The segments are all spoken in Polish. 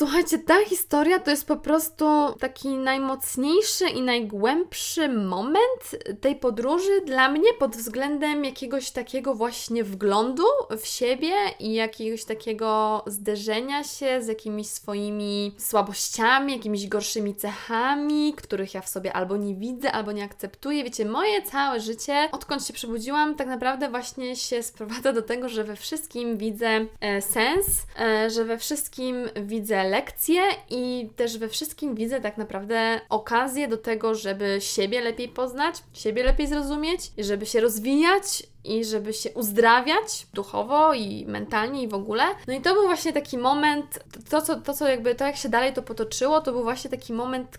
Słuchajcie, ta historia to jest po prostu taki najmocniejszy i najgłębszy moment tej podróży dla mnie pod względem jakiegoś takiego właśnie wglądu w siebie i jakiegoś takiego zderzenia się z jakimiś swoimi słabościami, jakimiś gorszymi cechami, których ja w sobie albo nie widzę, albo nie akceptuję. Wiecie, moje całe życie, odkąd się przebudziłam, tak naprawdę właśnie się sprowadza do tego, że we wszystkim widzę e, sens, e, że we wszystkim widzę lekcje i też we wszystkim widzę tak naprawdę okazję do tego, żeby siebie lepiej poznać, siebie lepiej zrozumieć, żeby się rozwijać i żeby się uzdrawiać duchowo i mentalnie i w ogóle. No i to był właśnie taki moment, to co, to co jakby, to jak się dalej to potoczyło, to był właśnie taki moment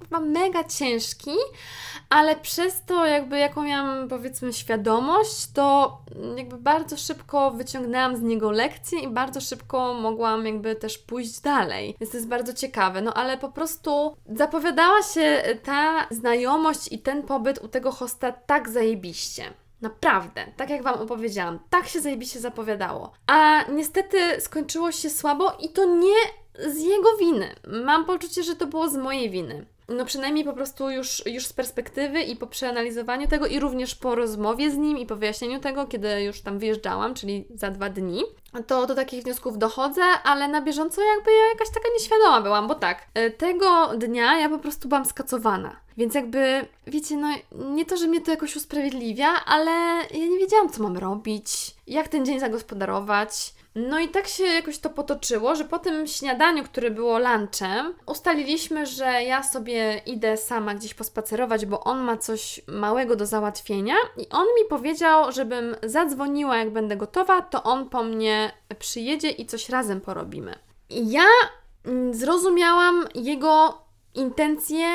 chyba mega ciężki, ale przez to jakby jaką miałam powiedzmy świadomość, to jakby bardzo szybko wyciągnęłam z niego lekcje i bardzo szybko mogłam jakby też pójść dalej. Więc to jest bardzo ciekawe, no ale po prostu zapowiadała się ta znajomość i ten pobyt u tego hosta tak zajebiście. Naprawdę, tak jak Wam opowiedziałam, tak się zajebiście zapowiadało. A niestety skończyło się słabo i to nie z jego winy. Mam poczucie, że to było z mojej winy. No przynajmniej po prostu już, już z perspektywy i po przeanalizowaniu tego i również po rozmowie z nim i po wyjaśnieniu tego, kiedy już tam wyjeżdżałam, czyli za dwa dni, to do takich wniosków dochodzę, ale na bieżąco jakby ja jakaś taka nieświadoma byłam, bo tak, e, tego dnia ja po prostu byłam skacowana. Więc jakby, wiecie, no nie to, że mnie to jakoś usprawiedliwia, ale ja nie wiedziałam, co mam robić, jak ten dzień zagospodarować. No i tak się jakoś to potoczyło, że po tym śniadaniu, które było lunchem, ustaliliśmy, że ja sobie idę sama gdzieś pospacerować, bo on ma coś małego do załatwienia i on mi powiedział, żebym zadzwoniła, jak będę gotowa, to on po mnie przyjedzie i coś razem porobimy. Ja mm, zrozumiałam jego intencje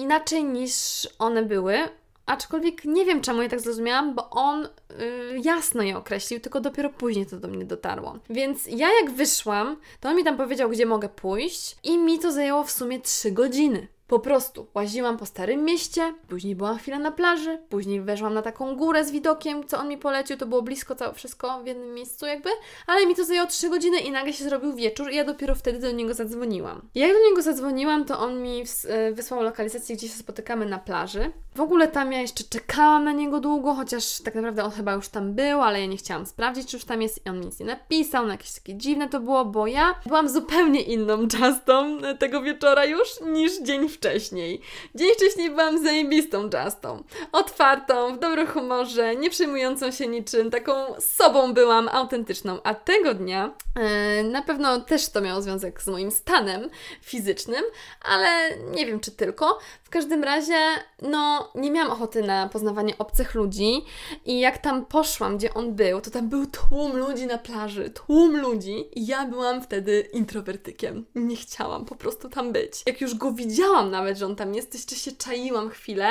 inaczej niż one były. Aczkolwiek nie wiem, czemu je tak zrozumiałam, bo on yy, jasno je określił, tylko dopiero później to do mnie dotarło. Więc ja jak wyszłam, to on mi tam powiedział, gdzie mogę pójść i mi to zajęło w sumie 3 godziny. Po prostu łaziłam po starym mieście, później byłam chwilę na plaży, później weszłam na taką górę z widokiem, co on mi polecił, to było blisko całe wszystko w jednym miejscu jakby, ale mi to zajęło 3 godziny i nagle się zrobił wieczór i ja dopiero wtedy do niego zadzwoniłam. Jak do niego zadzwoniłam, to on mi e, wysłał lokalizację, gdzie się spotykamy na plaży. W ogóle tam ja jeszcze czekałam na niego długo, chociaż tak naprawdę on chyba już tam był, ale ja nie chciałam sprawdzić, czy już tam jest i on mi nic nie napisał, no jakieś takie dziwne to było, bo ja byłam zupełnie inną Justą tego wieczora już niż dzień wcześniej. Dzień wcześniej byłam zajebistą Justą. Otwartą, w dobrym humorze, nie przejmującą się niczym, taką sobą byłam, autentyczną. A tego dnia yy, na pewno też to miało związek z moim stanem fizycznym, ale nie wiem czy tylko. W każdym razie, no, nie miałam ochoty na poznawanie obcych ludzi i jak tam poszłam, gdzie on był, to tam był tłum ludzi na plaży, tłum ludzi i ja byłam wtedy introwertykiem. Nie chciałam po prostu tam być. Jak już go widziałam nawet, że on tam jest, to jeszcze się czaiłam chwilę,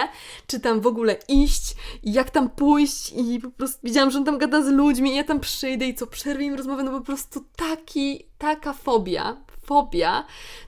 czy tam w ogóle iść, jak tam pójść i po prostu widziałam, że on tam gada z ludźmi i ja tam przyjdę i co, przerwę im rozmowę, no po prostu taki, taka fobia, fobia,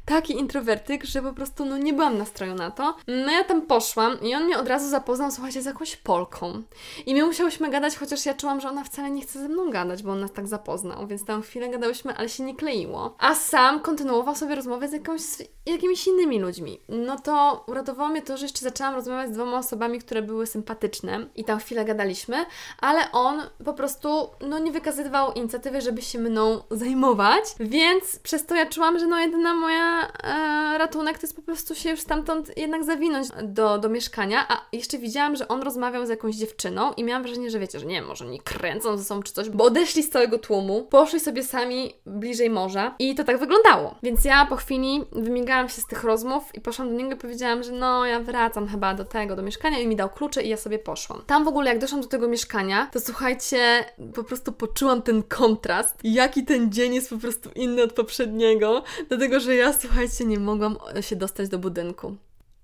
taki introwertyk, że po prostu no nie byłam nastrojona na to. No ja tam poszłam i on mnie od razu zapoznał, słuchajcie, z jakąś Polką. I my musiałyśmy gadać, chociaż ja czułam, że ona wcale nie chce ze mną gadać, bo on nas tak zapoznał, więc tam chwilę gadałyśmy, ale się nie kleiło. A sam kontynuował sobie rozmowę z jakąś, jakimiś innymi ludźmi. No to uratowało mnie to, że jeszcze zaczęłam rozmawiać z dwoma osobami, które były sympatyczne i tam chwilę gadaliśmy, ale on po prostu no nie wykazywał inicjatywy, żeby się mną zajmować, więc przez to ja czułam, że no jedyna moja e, ratunek to jest po prostu się już stamtąd jednak zawinąć do, do mieszkania, a jeszcze widziałam, że on rozmawiał z jakąś dziewczyną i miałam wrażenie, że wiecie, że nie może nie kręcą ze sobą czy coś, bo odeszli z całego tłumu, poszli sobie sami bliżej morza i to tak wyglądało. Więc ja po chwili wymigałam się z tych rozmów i poszłam do niego i powiedziałam, że no ja wracam chyba do tego, do mieszkania i mi dał klucze i ja sobie poszłam. Tam w ogóle jak doszłam do tego mieszkania, to słuchajcie, po prostu poczułam ten kontrast, jaki ten dzień jest po prostu inny od poprzedniego, dlatego, że ja słuchajcie, nie mogłam się dostać do budynku.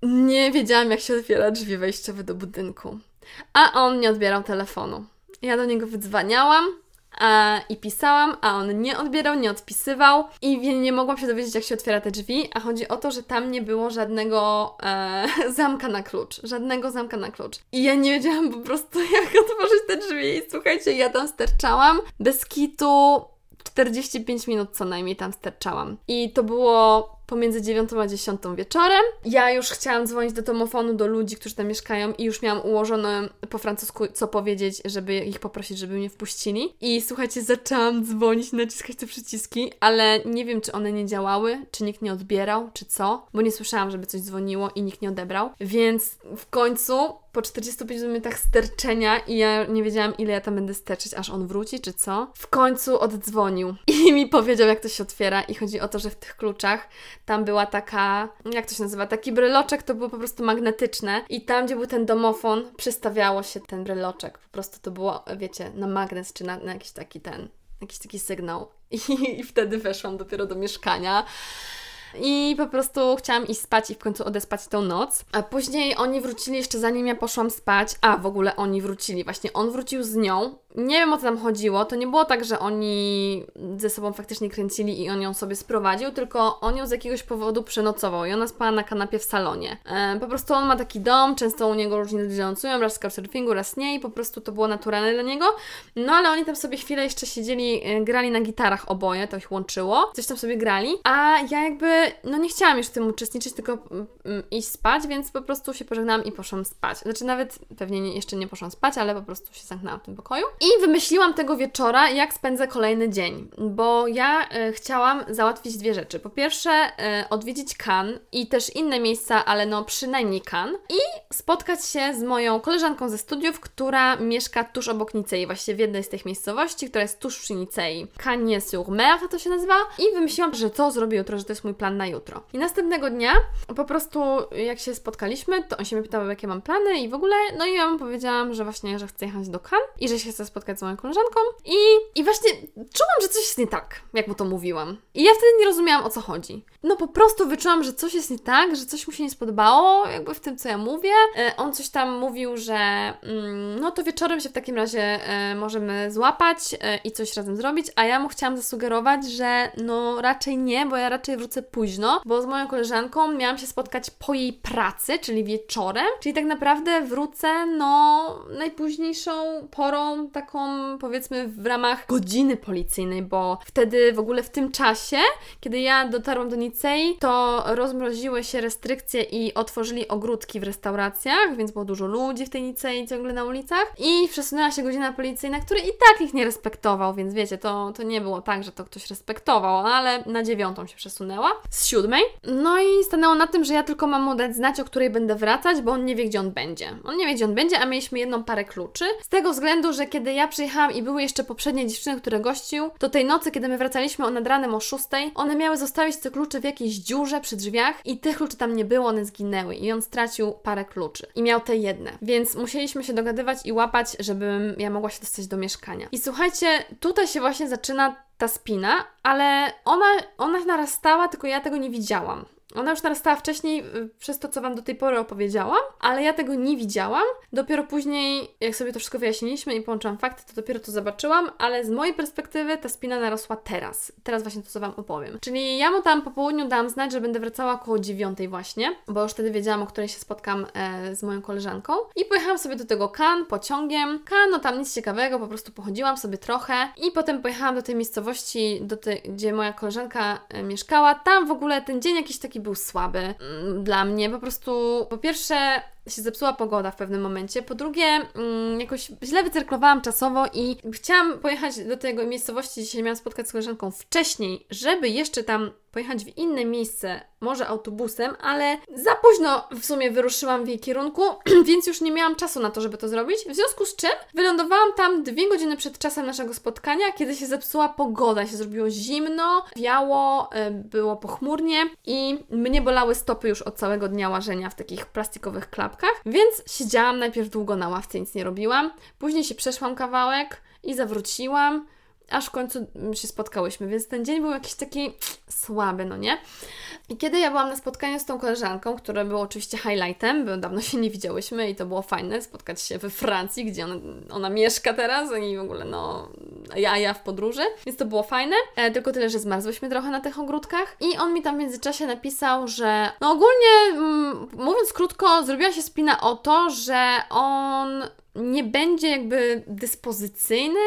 Nie wiedziałam, jak się otwiera drzwi wejściowe do budynku. A on nie odbierał telefonu. Ja do niego wydzwaniałam a, i pisałam, a on nie odbierał, nie odpisywał i nie mogłam się dowiedzieć, jak się otwiera te drzwi, a chodzi o to, że tam nie było żadnego e, zamka na klucz. Żadnego zamka na klucz. I ja nie wiedziałam po prostu, jak otworzyć te drzwi. I słuchajcie, ja tam sterczałam bez kitu 45 minut co najmniej tam sterczałam. I to było pomiędzy 9 a 10 wieczorem. Ja już chciałam dzwonić do domofonu do ludzi, którzy tam mieszkają i już miałam ułożone po francusku co powiedzieć, żeby ich poprosić, żeby mnie wpuścili. I słuchajcie, zaczęłam dzwonić, naciskać te przyciski, ale nie wiem, czy one nie działały, czy nikt nie odbierał, czy co, bo nie słyszałam, żeby coś dzwoniło i nikt nie odebrał. Więc w końcu po 45 minutach sterczenia i ja nie wiedziałam, ile ja tam będę sterczyć, aż on wróci, czy co. W końcu oddzwonił i mi powiedział, jak to się otwiera i chodzi o to, że w tych kluczach tam była taka, jak to się nazywa, taki bryloczek, to było po prostu magnetyczne i tam, gdzie był ten domofon, przystawiało się ten bryloczek. Po prostu to było, wiecie, na magnes, czy na, na jakiś taki ten, jakiś taki sygnał. I, I wtedy weszłam dopiero do mieszkania. I po prostu chciałam iść spać i w końcu odespać tą noc. A później oni wrócili jeszcze zanim ja poszłam spać. A w ogóle oni wrócili. Właśnie on wrócił z nią. Nie wiem o co tam chodziło. To nie było tak, że oni ze sobą faktycznie kręcili i on ją sobie sprowadził, tylko on ją z jakiegoś powodu przenocował i ona spała na kanapie w salonie. E, po prostu on ma taki dom, często u niego różni ludzie nocują, raz z couchsurfingu, raz nie i po prostu to było naturalne dla niego. No ale oni tam sobie chwilę jeszcze siedzieli, e, grali na gitarach oboje, to ich łączyło. Coś tam sobie grali, a ja jakby no nie chciałam już w tym uczestniczyć, tylko mm, mm, iść spać, więc po prostu się pożegnałam i poszłam spać. Znaczy nawet pewnie nie, jeszcze nie poszłam spać, ale po prostu się zamknęłam w tym pokoju. I wymyśliłam tego wieczora, jak spędzę kolejny dzień, bo ja y, chciałam załatwić dwie rzeczy. Po pierwsze, y, odwiedzić Cannes i też inne miejsca, ale no przynajmniej Cannes i spotkać się z moją koleżanką ze studiów, która mieszka tuż obok Nicei, właściwie w jednej z tych miejscowości, która jest tuż przy Nicei. Cagnes-sur-Mer to się nazywa. I wymyśliłam, że co zrobię jutro, że to jest mój plan na jutro. I następnego dnia po prostu jak się spotkaliśmy, to on się mnie pytał, jakie mam plany i w ogóle, no i ja mu powiedziałam, że właśnie, że chcę jechać do Cannes i że się chcę spotkać z moją koleżanką i, i właśnie czułam, że coś jest nie tak, jak mu to mówiłam. I ja wtedy nie rozumiałam, o co chodzi. No po prostu wyczułam, że coś jest nie tak, że coś mu się nie spodobało, jakby w tym, co ja mówię. E, on coś tam mówił, że mm, no to wieczorem się w takim razie e, możemy złapać e, i coś razem zrobić, a ja mu chciałam zasugerować, że no raczej nie, bo ja raczej wrócę późno, bo z moją koleżanką miałam się spotkać po jej pracy, czyli wieczorem, czyli tak naprawdę wrócę, no, najpóźniejszą porą, taką powiedzmy w ramach godziny policyjnej, bo wtedy w ogóle w tym czasie, kiedy ja dotarłam do Nicei, to rozmroziły się restrykcje i otworzyli ogródki w restauracjach, więc było dużo ludzi w tej Nicei ciągle na ulicach i przesunęła się godzina policyjna, który i tak ich nie respektował, więc wiecie, to, to nie było tak, że to ktoś respektował, ale na dziewiątą się przesunęła. Z siódmej. No i stanęło na tym, że ja tylko mam mu dać znać, o której będę wracać, bo on nie wie, gdzie on będzie. On nie wie, gdzie on będzie, a mieliśmy jedną parę kluczy. Z tego względu, że kiedy ja przyjechałam i były jeszcze poprzednie dziewczyny, które gościł, to tej nocy, kiedy my wracaliśmy nad ranem o szóstej, one miały zostawić te klucze w jakiejś dziurze przy drzwiach i tych kluczy tam nie było, one zginęły i on stracił parę kluczy i miał te jedne. Więc musieliśmy się dogadywać i łapać, żebym ja mogła się dostać do mieszkania. I słuchajcie, tutaj się właśnie zaczyna ta spina, ale ona, ona narastała, tylko ja tego nie widziałam. Ona już narastała wcześniej y, przez to, co Wam do tej pory opowiedziałam, ale ja tego nie widziałam. Dopiero później, jak sobie to wszystko wyjaśniliśmy i połączyłam fakty, to dopiero to zobaczyłam, ale z mojej perspektywy ta spina narosła teraz. Teraz właśnie to, co Wam opowiem. Czyli ja mu tam po południu dałam znać, że będę wracała około dziewiątej właśnie, bo już wtedy wiedziałam, o której się spotkam e, z moją koleżanką. I pojechałam sobie do tego Kan pociągiem. Kan, no tam nic ciekawego, po prostu pochodziłam sobie trochę i potem pojechałam do tej miejscowości, do tej, gdzie moja koleżanka e, mieszkała. Tam w ogóle ten dzień jakiś taki był słaby mm, dla mnie. Po prostu, po pierwsze, się zepsuła pogoda w pewnym momencie. Po drugie, mm, jakoś źle wycyrklowałam czasowo i chciałam pojechać do tego miejscowości, gdzie się miałam spotkać z koleżanką wcześniej, żeby jeszcze tam pojechać w inne miejsce, może autobusem, ale za późno w sumie wyruszyłam w jej kierunku, więc już nie miałam czasu na to, żeby to zrobić. W związku z czym wylądowałam tam dwie godziny przed czasem naszego spotkania, kiedy się zepsuła pogoda, się zrobiło zimno, wiało, e, było pochmurnie i mnie bolały stopy już od całego dnia łażenia w takich plastikowych więc siedziałam najpierw długo na ławce, nic nie robiłam, później się przeszłam kawałek i zawróciłam, aż w końcu się spotkałyśmy, więc ten dzień był jakiś taki słaby, no nie? I kiedy ja byłam na spotkaniu z tą koleżanką, które było oczywiście highlightem, bo dawno się nie widziałyśmy i to było fajne, spotkać się we Francji, gdzie ona, ona mieszka teraz i w ogóle no, ja, ja w podróży, więc to było fajne, e, tylko tyle, że zmarzłyśmy trochę na tych ogródkach i on mi tam w międzyczasie napisał, że no ogólnie, mm, mówiąc krótko, zrobiła się spina o to, że on nie będzie jakby dyspozycyjny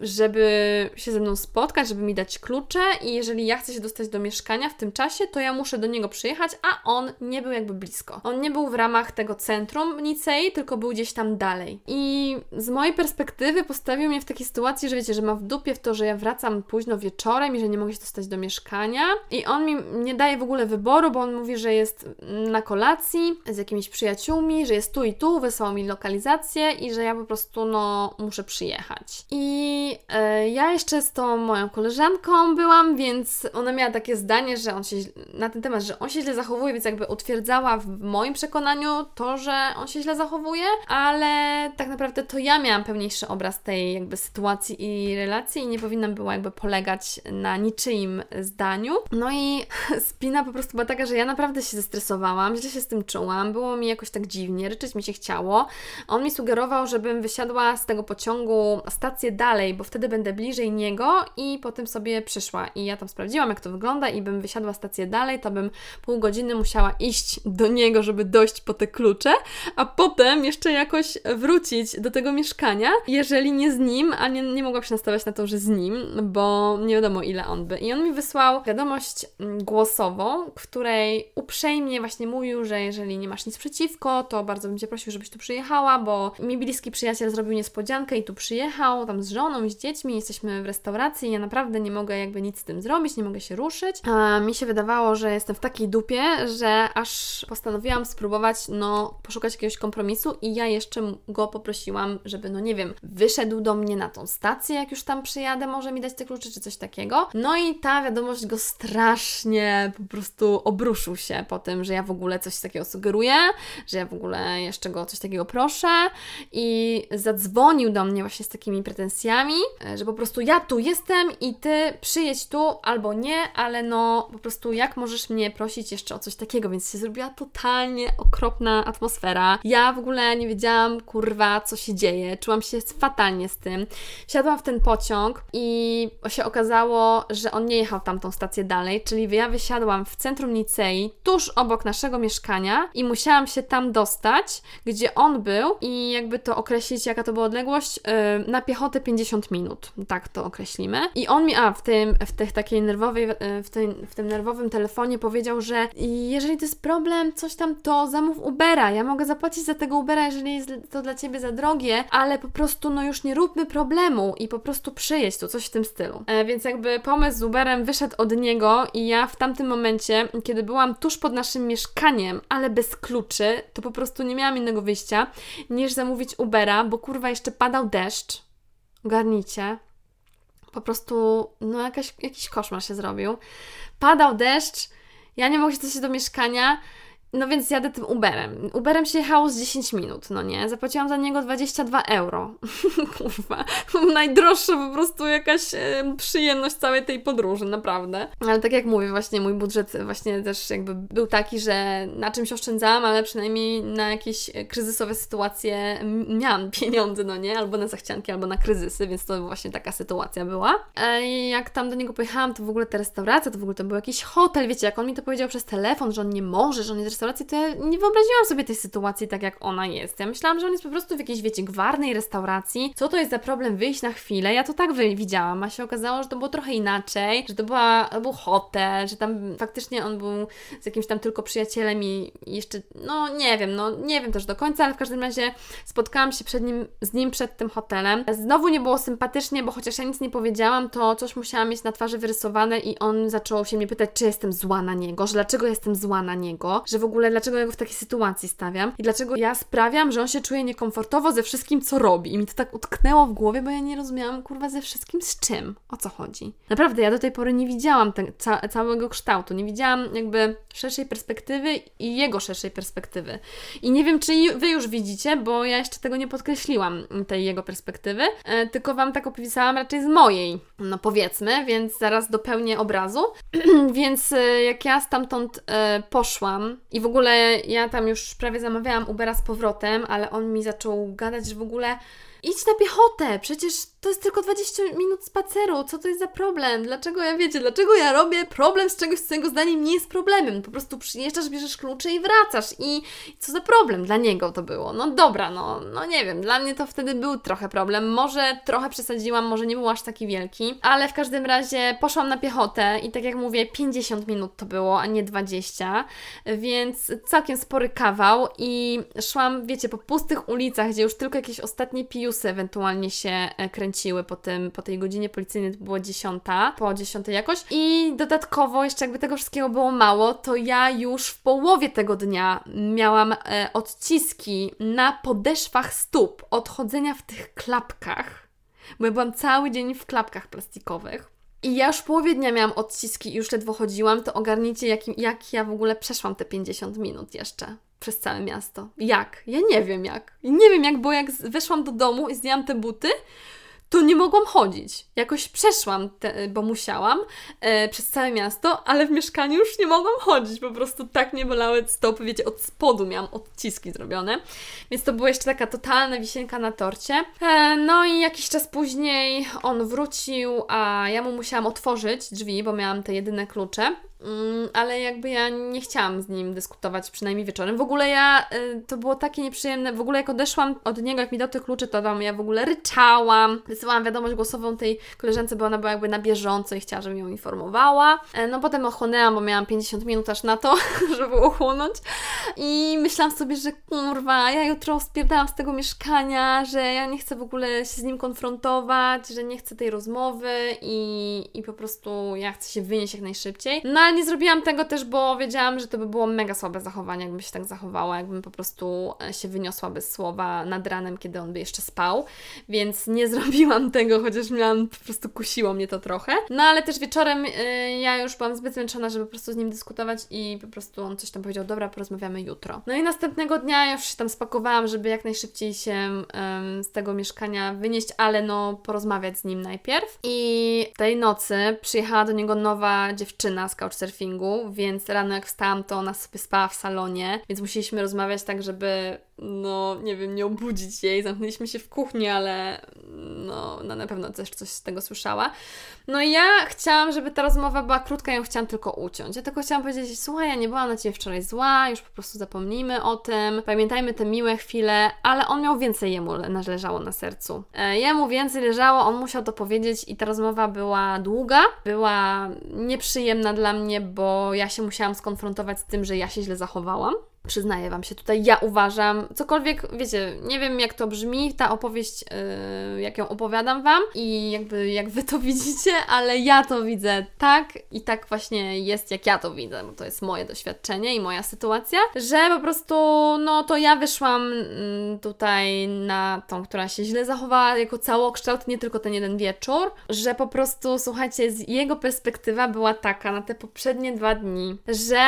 żeby się ze mną spotkać, żeby mi dać klucze i jeżeli ja chcę się dostać do mieszkania w tym czasie, to ja muszę do niego przyjechać, a on nie był jakby blisko. On nie był w ramach tego centrum Nicei, tylko był gdzieś tam dalej. I z mojej perspektywy postawił mnie w takiej sytuacji, że wiecie, że ma w dupie w to, że ja wracam późno wieczorem i że nie mogę się dostać do mieszkania i on mi nie daje w ogóle wyboru, bo on mówi, że jest na kolacji z jakimiś przyjaciółmi, że jest tu i tu, wysłał mi lokalizację i że ja po prostu no muszę przyjechać. I e, ja jeszcze z tą moją koleżanką byłam, więc ona miała takie zdanie, że on się na ten temat, że on się źle zachowuje, więc jakby utwierdzała w moim przekonaniu to, że on się źle zachowuje, ale tak naprawdę to ja miałam pełniejszy obraz tej jakby sytuacji i relacji i nie powinnam była jakby polegać na niczyim zdaniu. No i spina po prostu była taka, że ja naprawdę się zestresowałam, źle się z tym czułam, było mi jakoś tak dziwnie, ryczeć mi się chciało. On mi sugerował, żebym wysiadła z tego pociągu stację dalej, bo wtedy będę bliżej niego i potem sobie przyszła. I ja tam sprawdziłam, jak to wygląda i bym wysiadła stację dalej, to bym pół godziny musiała iść do niego, żeby dojść po te klucze, a potem jeszcze jakoś wrócić do tego mieszkania, jeżeli nie z nim, a nie, nie mogłam się nastawiać na to, że z nim, bo nie wiadomo ile on by. I on mi wysłał wiadomość mm, głosową, w której uprzejmie właśnie mówił, że jeżeli nie masz nic przeciwko, to bardzo bym Cię prosił, żebyś tu przyjechała, bo mi bliski przyjaciel zrobił niespodziankę i tu przyjechał, tam z żoną z dziećmi, jesteśmy w restauracji ja naprawdę nie mogę jakby nic z tym zrobić, nie mogę się ruszyć. A mi się wydawało, że jestem w takiej dupie, że aż postanowiłam spróbować, no, poszukać jakiegoś kompromisu i ja jeszcze go poprosiłam, żeby, no nie wiem, wyszedł do mnie na tą stację, jak już tam przyjadę, może mi dać te klucze czy coś takiego. No i ta wiadomość go strasznie po prostu obruszył się po tym, że ja w ogóle coś takiego sugeruję, że ja w ogóle jeszcze go o coś takiego proszę i zadzwonił do mnie właśnie z takimi pretensjami, że po prostu ja tu jestem i ty przyjedź tu albo nie, ale no po prostu jak możesz mnie prosić jeszcze o coś takiego, więc się zrobiła totalnie okropna atmosfera. Ja w ogóle nie wiedziałam, kurwa, co się dzieje, czułam się fatalnie z tym. Siadłam w ten pociąg i się okazało, że on nie jechał tamtą stację dalej, czyli ja wysiadłam w centrum Nicei, tuż obok naszego mieszkania i musiałam się tam dostać, gdzie on był i jakby to określić, jaka to była odległość, yy, na piechotę 50 minut, tak to określimy. I on mi, a w tym, w tych takiej nerwowej, yy, w, tym, w tym nerwowym telefonie powiedział, że jeżeli to jest problem, coś tam, to zamów Ubera, ja mogę zapłacić za tego Ubera, jeżeli jest to dla Ciebie za drogie, ale po prostu no już nie róbmy problemu i po prostu przyjedź tu, coś w tym stylu. E, więc jakby pomysł z Uberem wyszedł od niego i ja w tamtym momencie, kiedy byłam tuż pod naszym mieszkaniem, ale bez kluczy, to po prostu nie miałam innego wyjścia niż zamówić Ubera, bo kurwa jeszcze padał deszcz. Ogarnijcie. Po prostu, no jakaś, jakiś koszmar się zrobił. Padał deszcz, ja nie mogłam się dostać do mieszkania, no więc jadę tym Uberem. Uberem się jechało z 10 minut, no nie? Zapłaciłam za niego 22 euro. Kurwa. Najdroższa po prostu jakaś e, przyjemność całej tej podróży, naprawdę. Ale tak jak mówię, właśnie mój budżet właśnie też jakby był taki, że na czymś oszczędzałam, ale przynajmniej na jakieś kryzysowe sytuacje miałam pieniądze, no nie? Albo na zachcianki, albo na kryzysy, więc to właśnie taka sytuacja była. E, I jak tam do niego pojechałam, to w ogóle te restauracje, to w ogóle to był jakiś hotel, wiecie, jak on mi to powiedział przez telefon, że on nie może, że on jest restauracji, to ja nie wyobraziłam sobie tej sytuacji tak, jak ona jest. Ja myślałam, że on jest po prostu w jakiejś, wiecie, gwarnej restauracji. Co to jest za problem wyjść na chwilę? Ja to tak widziałam, a się okazało, że to było trochę inaczej, że to, była, to był hotel, że tam faktycznie on był z jakimś tam tylko przyjacielem i jeszcze, no nie wiem, no nie wiem też do końca, ale w każdym razie spotkałam się przed nim, z nim przed tym hotelem. Znowu nie było sympatycznie, bo chociaż ja nic nie powiedziałam, to coś musiałam mieć na twarzy wyrysowane i on zaczął się mnie pytać, czy jestem zła na niego, że dlaczego jestem zła na niego, że w ogóle dlaczego ja go w takiej sytuacji stawiam i dlaczego ja sprawiam, że on się czuje niekomfortowo ze wszystkim, co robi. I mi to tak utknęło w głowie, bo ja nie rozumiałam, kurwa, ze wszystkim z czym, o co chodzi. Naprawdę, ja do tej pory nie widziałam te, ca całego kształtu, nie widziałam jakby szerszej perspektywy i jego szerszej perspektywy. I nie wiem, czy Wy już widzicie, bo ja jeszcze tego nie podkreśliłam, tej jego perspektywy, e, tylko Wam tak opisałam raczej z mojej, no powiedzmy, więc zaraz dopełnię obrazu. więc e, jak ja stamtąd e, poszłam, i w ogóle ja tam już prawie zamawiałam Ubera z powrotem, ale on mi zaczął gadać, że w ogóle idź na piechotę, przecież to jest tylko 20 minut spaceru, co to jest za problem? Dlaczego ja wiecie, dlaczego ja robię problem z czegoś, co jego zdaniem nie jest problemem? Po prostu przyjeżdżasz, bierzesz klucze i wracasz i co za problem dla niego to było? No dobra, no, no nie wiem, dla mnie to wtedy był trochę problem, może trochę przesadziłam, może nie był aż taki wielki, ale w każdym razie poszłam na piechotę i tak jak mówię, 50 minut to było, a nie 20, więc całkiem spory kawał i szłam, wiecie, po pustych ulicach, gdzie już tylko jakieś ostatnie pijusy ewentualnie się e, kręciły po, tym, po tej godzinie policyjnej, to było 10, po 10 jakoś i dodatkowo jeszcze jakby tego wszystkiego było mało, to ja już w połowie tego dnia miałam e, odciski na podeszwach stóp od chodzenia w tych klapkach, bo ja byłam cały dzień w klapkach plastikowych. I ja już w połowie dnia miałam odciski i już ledwo chodziłam, to ogarnijcie, jak, jak ja w ogóle przeszłam te 50 minut jeszcze przez całe miasto. Jak? Ja nie wiem jak. Nie wiem jak, bo jak weszłam do domu i zdjęłam te buty, to nie mogłam chodzić. Jakoś przeszłam, te, bo musiałam, e, przez całe miasto, ale w mieszkaniu już nie mogłam chodzić. Po prostu tak mnie bolały stopy, wiecie, od spodu miałam odciski zrobione. Więc to była jeszcze taka totalna wisienka na torcie. E, no i jakiś czas później on wrócił, a ja mu musiałam otworzyć drzwi, bo miałam te jedyne klucze. Mm, ale jakby ja nie chciałam z nim dyskutować, przynajmniej wieczorem. W ogóle ja, y, to było takie nieprzyjemne, w ogóle jak odeszłam od niego, jak mi dał te klucze, to tam ja w ogóle ryczałam, wysyłałam wiadomość głosową tej koleżance, bo ona była jakby na bieżąco i chciała, żebym ją informowała. E, no potem ochłonęłam, bo miałam 50 minut aż na to, żeby ochłonąć i myślałam sobie, że kurwa, ja jutro spierdałam z tego mieszkania, że ja nie chcę w ogóle się z nim konfrontować, że nie chcę tej rozmowy i, i po prostu ja chcę się wynieść jak najszybciej. No nie zrobiłam tego też, bo wiedziałam, że to by było mega słabe zachowanie, jakbym się tak zachowała, jakbym po prostu e, się wyniosła bez słowa nad ranem, kiedy on by jeszcze spał, więc nie zrobiłam tego, chociaż miałam, po prostu kusiło mnie to trochę. No ale też wieczorem y, ja już byłam zbyt zmęczona, żeby po prostu z nim dyskutować i po prostu on coś tam powiedział, dobra, porozmawiamy jutro. No i następnego dnia już się tam spakowałam, żeby jak najszybciej się z tego mieszkania wynieść, ale no porozmawiać z nim najpierw. I tej nocy przyjechała do niego nowa dziewczyna z couch couchsurfingu, więc rano jak wstałam, to ona sobie spała w salonie, więc musieliśmy rozmawiać tak, żeby, no, nie wiem, nie obudzić jej. Zamknęliśmy się w kuchni, ale no, no na pewno też coś z tego słyszała. No i ja chciałam, żeby ta rozmowa była krótka, ją chciałam tylko uciąć. Ja tylko chciałam powiedzieć, słuchaj, ja nie byłam na Ciebie wczoraj zła, już po prostu zapomnijmy o tym, pamiętajmy te miłe chwile, ale on miał więcej jemu leżało na sercu. E, jemu więcej leżało, on musiał to powiedzieć i ta rozmowa była długa, była nieprzyjemna dla mnie, bo ja się musiałam skonfrontować z tym, że ja się źle zachowałam. Przyznaję Wam się tutaj, ja uważam, cokolwiek, wiecie, nie wiem jak to brzmi, ta opowieść, yy, jak ją opowiadam Wam i jakby jak Wy to widzicie, ale ja to widzę tak i tak właśnie jest, jak ja to widzę, bo to jest moje doświadczenie i moja sytuacja, że po prostu, no to ja wyszłam yy, tutaj na tą, która się źle zachowała jako całokształt, nie tylko ten jeden wieczór, że po prostu, słuchajcie, jego perspektywa była taka na te poprzednie dwa dni, że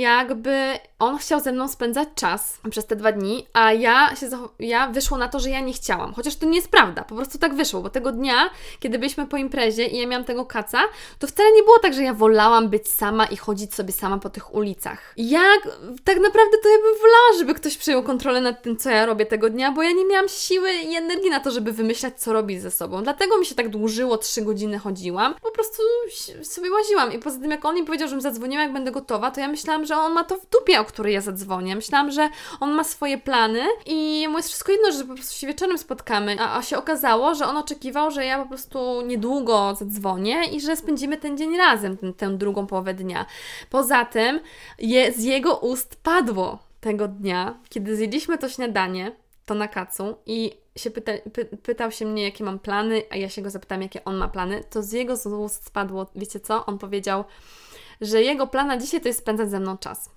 jakby on chciał ze mną spędzać czas przez te dwa dni, a ja się ja wyszło na to, że ja nie chciałam. Chociaż to nie jest prawda, po prostu tak wyszło, bo tego dnia, kiedy byliśmy po imprezie i ja miałam tego kaca, to wcale nie było tak, że ja wolałam być sama i chodzić sobie sama po tych ulicach. Ja tak naprawdę to ja bym wolała, żeby ktoś przejął kontrolę nad tym, co ja robię tego dnia, bo ja nie miałam siły i energii na to, żeby wymyślać, co robić ze sobą. Dlatego mi się tak dłużyło, trzy godziny chodziłam. Po prostu sobie łaziłam i poza tym, jak on mi powiedział, żebym zadzwoniła, jak będę gotowa, to ja myślałam, że on ma to w dupie, o który ja zadzwonię. Myślałam, że on ma swoje plany i mu jest wszystko jedno, że po prostu się wieczorem spotkamy. A, a się okazało, że on oczekiwał, że ja po prostu niedługo zadzwonię i że spędzimy ten dzień razem, ten, tę drugą połowę dnia. Poza tym je, z jego ust padło tego dnia, kiedy zjedliśmy to śniadanie, to na kacu i się pyta, py, pytał się mnie, jakie mam plany, a ja się go zapytałam, jakie on ma plany, to z jego ust spadło, wiecie co? On powiedział, że jego plan na dzisiaj to jest spędzać ze mną czas.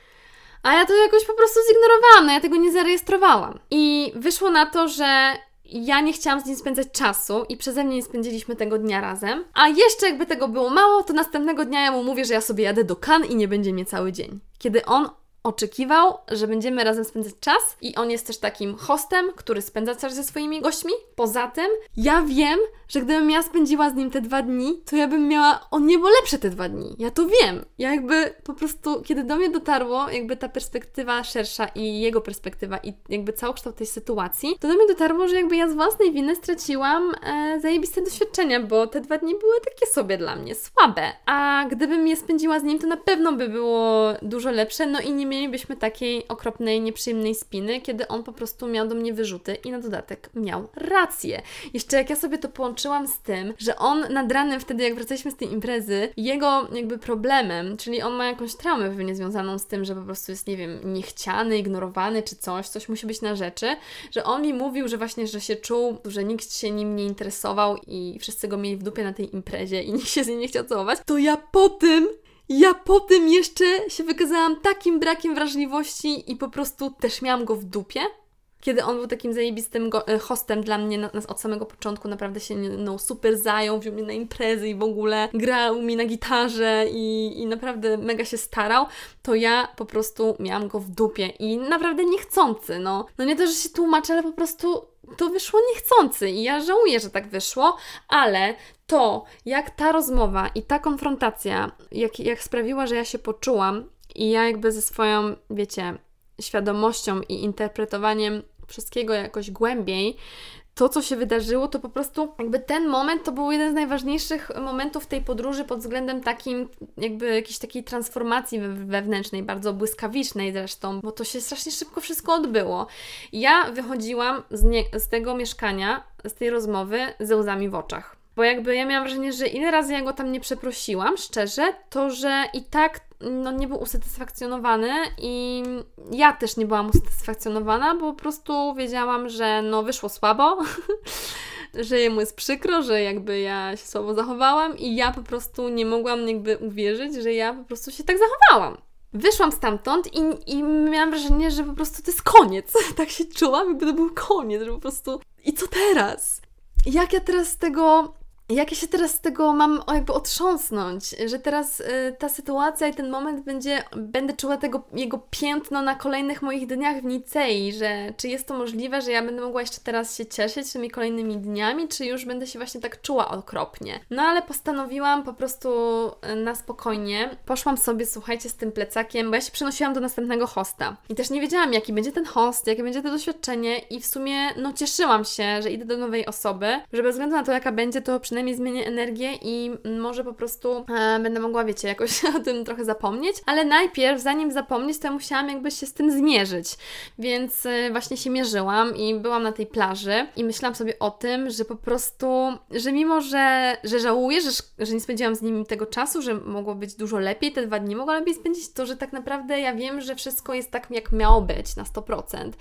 A ja to jakoś po prostu zignorowałam, no ja tego nie zarejestrowałam. I wyszło na to, że ja nie chciałam z nim spędzać czasu i przeze mnie nie spędziliśmy tego dnia razem. A jeszcze jakby tego było mało, to następnego dnia ja mu mówię, że ja sobie jadę do Kan i nie będzie mnie cały dzień. Kiedy on oczekiwał, że będziemy razem spędzać czas i on jest też takim hostem, który spędza czas ze swoimi gośćmi. Poza tym, ja wiem, że gdybym ja spędziła z nim te dwa dni, to ja bym miała o niebo lepsze te dwa dni. Ja to wiem. Ja jakby po prostu, kiedy do mnie dotarło, jakby ta perspektywa szersza i jego perspektywa i jakby całokształt tej sytuacji, to do mnie dotarło, że jakby ja z własnej winy straciłam e, zajebiste doświadczenia, bo te dwa dni były takie sobie dla mnie, słabe. A gdybym je spędziła z nim, to na pewno by było dużo lepsze, no i nie mielibyśmy takiej okropnej, nieprzyjemnej spiny, kiedy on po prostu miał do mnie wyrzuty i na dodatek miał rację. Jeszcze jak ja sobie to połączyłam z tym, że on nad ranem wtedy, jak wracaliśmy z tej imprezy, jego jakby problemem, czyli on ma jakąś traumę pewnie związaną z tym, że po prostu jest, nie wiem, niechciany, ignorowany czy coś, coś musi być na rzeczy, że on mi mówił, że właśnie, że się czuł, że nikt się nim nie interesował i wszyscy go mieli w dupie na tej imprezie i nikt się z nim nie chciał całować, to ja po tym ja po tym jeszcze się wykazałam takim brakiem wrażliwości i po prostu też miałam go w dupie. Kiedy on był takim zajebistym e, hostem dla mnie na, od samego początku, naprawdę się no, super zajął, wziął mnie na imprezy i w ogóle grał mi na gitarze i, i naprawdę mega się starał, to ja po prostu miałam go w dupie i naprawdę niechcący, no. No nie to, że się tłumaczę, ale po prostu to wyszło niechcący i ja żałuję, że tak wyszło, ale to, jak ta rozmowa i ta konfrontacja, jak, jak sprawiła, że ja się poczułam i ja jakby ze swoją, wiecie, świadomością i interpretowaniem wszystkiego jakoś głębiej, to, co się wydarzyło, to po prostu jakby ten moment to był jeden z najważniejszych momentów tej podróży pod względem takim, jakby jakiejś takiej transformacji wewnętrznej, bardzo błyskawicznej zresztą, bo to się strasznie szybko wszystko odbyło. Ja wychodziłam z, nie, z tego mieszkania, z tej rozmowy ze łzami w oczach. Bo jakby ja miałam wrażenie, że ile razy ja go tam nie przeprosiłam, szczerze, to że i tak no, nie był usatysfakcjonowany i ja też nie byłam usatysfakcjonowana, bo po prostu wiedziałam, że no wyszło słabo, że jemu jest przykro, że jakby ja się słabo zachowałam i ja po prostu nie mogłam jakby uwierzyć, że ja po prostu się tak zachowałam. Wyszłam stamtąd i, i miałam wrażenie, że po prostu to jest koniec. tak się czułam, jakby to był koniec, że po prostu i co teraz? Jak ja teraz z tego jak ja się teraz z tego mam jakby otrząsnąć, że teraz y, ta sytuacja i ten moment będzie, będę czuła tego jego piętno na kolejnych moich dniach w Nicei, że czy jest to możliwe, że ja będę mogła jeszcze teraz się cieszyć tymi kolejnymi dniami, czy już będę się właśnie tak czuła okropnie. No ale postanowiłam po prostu y, na spokojnie. Poszłam sobie, słuchajcie, z tym plecakiem, bo ja się przenosiłam do następnego hosta. I też nie wiedziałam, jaki będzie ten host, jakie będzie to doświadczenie i w sumie, no cieszyłam się, że idę do nowej osoby, że bez względu na to, jaka będzie, to przynajmniej przynajmniej zmienię energię i może po prostu e, będę mogła, wiecie, jakoś o tym trochę zapomnieć, ale najpierw, zanim zapomnieć, to ja musiałam jakby się z tym zmierzyć, więc e, właśnie się mierzyłam i byłam na tej plaży i myślałam sobie o tym, że po prostu, że mimo, że, że żałuję, że, że nie spędziłam z nim tego czasu, że mogło być dużo lepiej, te dwa dni mogło lepiej spędzić, to, że tak naprawdę ja wiem, że wszystko jest tak, jak miało być na 100%,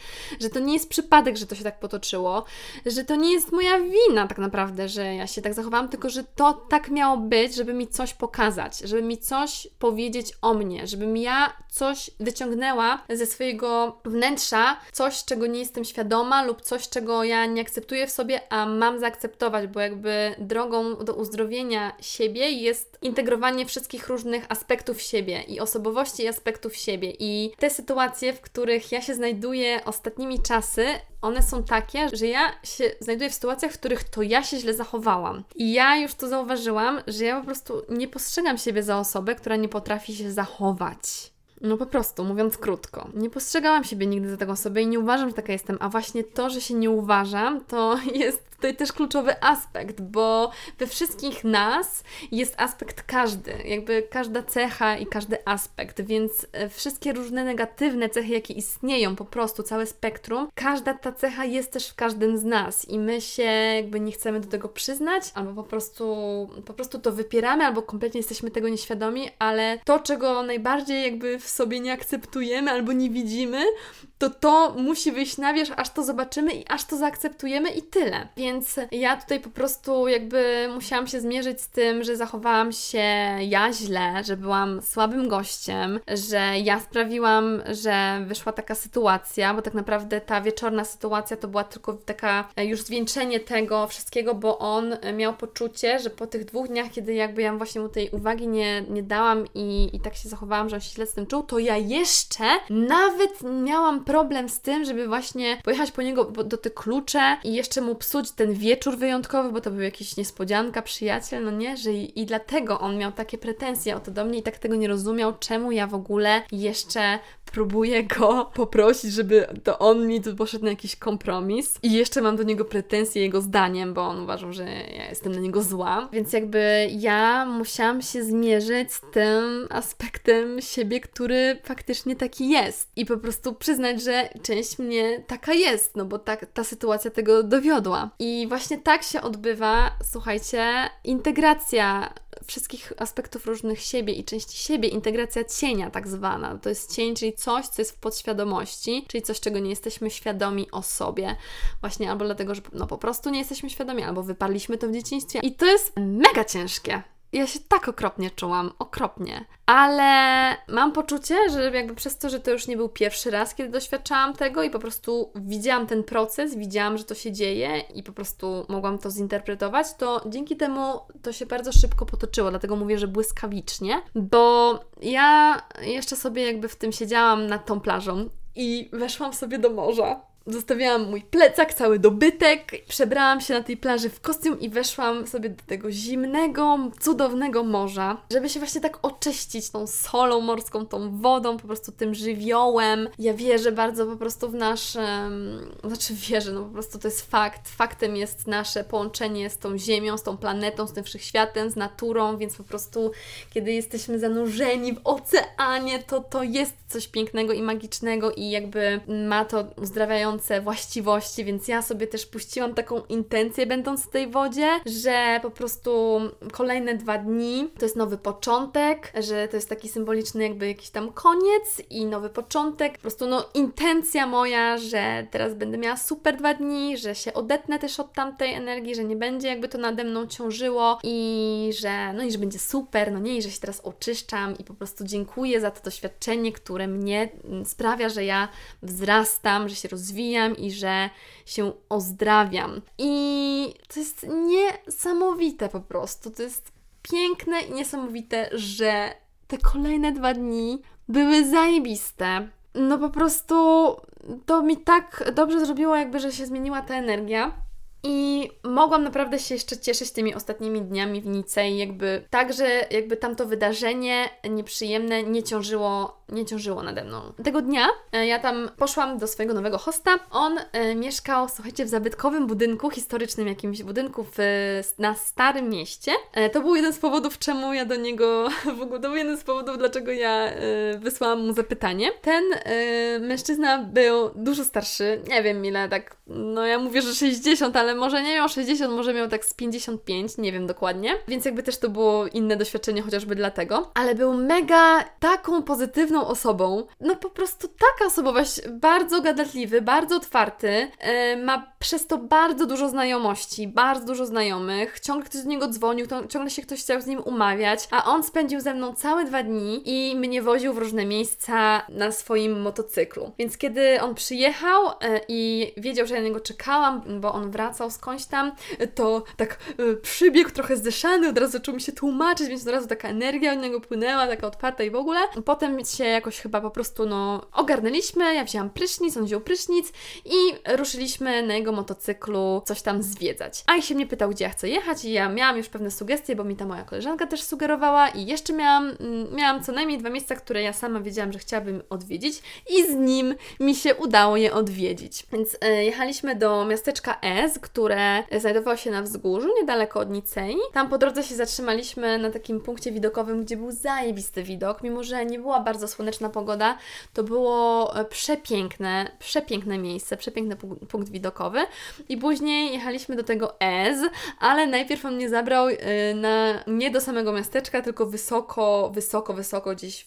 że to nie jest przypadek, że to się tak potoczyło, że to nie jest moja wina tak naprawdę, że ja się tak zachowałam, tylko że to tak miało być, żeby mi coś pokazać, żeby mi coś powiedzieć o mnie, żebym ja coś wyciągnęła ze swojego wnętrza, coś, czego nie jestem świadoma lub coś, czego ja nie akceptuję w sobie, a mam zaakceptować, bo jakby drogą do uzdrowienia siebie jest integrowanie wszystkich różnych aspektów siebie i osobowości i aspektów siebie. I te sytuacje, w których ja się znajduję ostatnimi czasy, one są takie, że ja się znajduję w sytuacjach, w których to ja się źle zachowałam. I ja już to zauważyłam, że ja po prostu nie postrzegam siebie za osobę, która nie potrafi się zachować. No po prostu, mówiąc krótko. Nie postrzegałam siebie nigdy za taką osobę i nie uważam, że taka jestem. A właśnie to, że się nie uważam, to jest tutaj też kluczowy aspekt, bo we wszystkich nas jest aspekt każdy, jakby każda cecha i każdy aspekt, więc e, wszystkie różne negatywne cechy, jakie istnieją, po prostu całe spektrum, każda ta cecha jest też w każdym z nas i my się jakby nie chcemy do tego przyznać, albo po prostu, po prostu to wypieramy, albo kompletnie jesteśmy tego nieświadomi, ale to, czego najbardziej jakby w sobie nie akceptujemy albo nie widzimy, to to musi wyjść na wierzch, aż to zobaczymy i aż to zaakceptujemy i tyle. Więc Więc ja tutaj po prostu jakby musiałam się zmierzyć z tym, że zachowałam się ja źle, że byłam słabym gościem, że ja sprawiłam, że wyszła taka sytuacja, bo tak naprawdę ta wieczorna sytuacja to była tylko taka już zwieńczenie tego wszystkiego, bo on miał poczucie, że po tych dwóch dniach, kiedy jakby ja właśnie mu tej uwagi nie, nie dałam i, i tak się zachowałam, że on się źle z tym czuł, to ja jeszcze nawet miałam problem z tym, żeby właśnie pojechać po niego do te klucze i jeszcze mu psuć ten wieczór wyjątkowy, bo to był jakiś niespodzianka, przyjaciel, no nie, że i, i dlatego on miał takie pretensje o to do mnie i tak tego nie rozumiał, czemu ja w ogóle jeszcze próbuję go poprosić, żeby to on mi tu poszedł na jakiś kompromis i jeszcze mam do niego pretensje jego zdaniem, bo on uważał, że ja jestem na niego zła. Więc jakby ja musiałam się zmierzyć z tym aspektem siebie, który faktycznie taki jest i po prostu przyznać, że część mnie taka jest, no bo tak, ta sytuacja tego dowiodła. I właśnie tak się odbywa, słuchajcie, integracja wszystkich aspektów różnych siebie i części siebie, integracja cienia tak zwana. To jest cień, czyli coś, co jest w podświadomości, czyli coś, czego nie jesteśmy świadomi o sobie. Właśnie albo dlatego, że no po prostu nie jesteśmy świadomi, albo wyparliśmy to w dzieciństwie. I to jest mega ciężkie ja się tak okropnie czułam, okropnie. Ale mam poczucie, że jakby przez to, że to już nie był pierwszy raz, kiedy doświadczałam tego i po prostu widziałam ten proces, widziałam, że to się dzieje i po prostu mogłam to zinterpretować, to dzięki temu to się bardzo szybko potoczyło, dlatego mówię, że błyskawicznie, bo ja jeszcze sobie jakby w tym siedziałam nad tą plażą i weszłam sobie do morza Zostawiałam mój plecak, cały dobytek, przebrałam się na tej plaży w kostium i weszłam sobie do tego zimnego, cudownego morza, żeby się właśnie tak oczyścić tą solą morską, tą wodą, po prostu tym żywiołem. Ja wierzę bardzo po prostu w nasze, znaczy wierzę, no po prostu to jest fakt. Faktem jest nasze połączenie z tą ziemią, z tą planetą, z tym wszechświatem, z naturą, więc po prostu kiedy jesteśmy zanurzeni w oceanie, to to jest coś pięknego i magicznego i jakby ma to uzdrawiające właściwości, więc ja sobie też puściłam taką intencję, będąc w tej wodzie, że po prostu kolejne dwa dni to jest nowy początek, że to jest taki symboliczny jakby jakiś tam koniec i nowy początek. Po prostu no intencja moja, że teraz będę miała super dwa dni, że się odetnę też od tamtej energii, że nie będzie jakby to nade mną ciążyło i że no i że będzie super, no nie, i że się teraz oczyszczam i po prostu dziękuję za to doświadczenie, które mnie sprawia, że ja wzrastam, że się rozwijam rozwijam i że się ozdrawiam. I to jest niesamowite po prostu. To jest piękne i niesamowite, że te kolejne dwa dni były zajebiste. No po prostu to mi tak dobrze zrobiło, jakby, że się zmieniła ta energia. I mogłam naprawdę się jeszcze cieszyć tymi ostatnimi dniami w Nicei, jakby tak, że jakby tamto wydarzenie nieprzyjemne nie ciążyło nie ciążyło nade mną. Tego dnia e, ja tam poszłam do swojego nowego hosta. On e, mieszkał, słuchajcie, w zabytkowym budynku, historycznym jakimś budynku w, na Starym Mieście. E, to był jeden z powodów, czemu ja do niego, w ogóle to był jeden z powodów, dlaczego ja wysłałam mu zapytanie. Ten mężczyzna był dużo starszy, nie wiem ile, tak, no ja mówię, że 60, ale może nie miał 60, może miał tak z 55, nie wiem dokładnie. Więc jakby też to było inne doświadczenie, chociażby dlatego. Ale był mega taką pozytywną osobą. No po prostu taka osobowość, bardzo gadatliwy, bardzo otwarty, yy, ma przez to bardzo dużo znajomości, bardzo dużo znajomych, ciągle ktoś do niego dzwonił, ciągle się ktoś chciał z nim umawiać, a on spędził ze mną całe dwa dni i mnie woził w różne miejsca na swoim motocyklu. Więc kiedy on przyjechał yy, i wiedział, że ja na niego czekałam, bo on wracał skądś tam, to tak yy, przybiegł trochę zdyszany, od razu zaczął mi się tłumaczyć, więc od razu taka energia od niego płynęła, taka otwarta i w ogóle. Potem się jakoś chyba po prostu no ogarnęliśmy, ja wzięłam prysznic, on wziął prysznic i ruszyliśmy na jego motocyklu coś tam zwiedzać. A i się mnie pytał, gdzie ja chcę jechać i ja miałam już pewne sugestie, bo mi ta moja koleżanka też sugerowała i jeszcze miałam, mm, miałam co najmniej dwa miejsca, które ja sama wiedziałam, że chciałabym odwiedzić i z nim mi się udało je odwiedzić. Więc e, jechaliśmy do miasteczka Ez, które znajdowało się na wzgórzu, niedaleko od Nicei. Tam po drodze się zatrzymaliśmy na takim punkcie widokowym, gdzie był zajebisty widok, mimo że nie była bardzo słoneczna pogoda, to było e, przepiękne, przepiękne miejsce, przepiękny punkt widokowy. I później jechaliśmy do tego Ez, ale najpierw on mnie zabrał e, na, nie do samego miasteczka, tylko wysoko, wysoko, wysoko gdzieś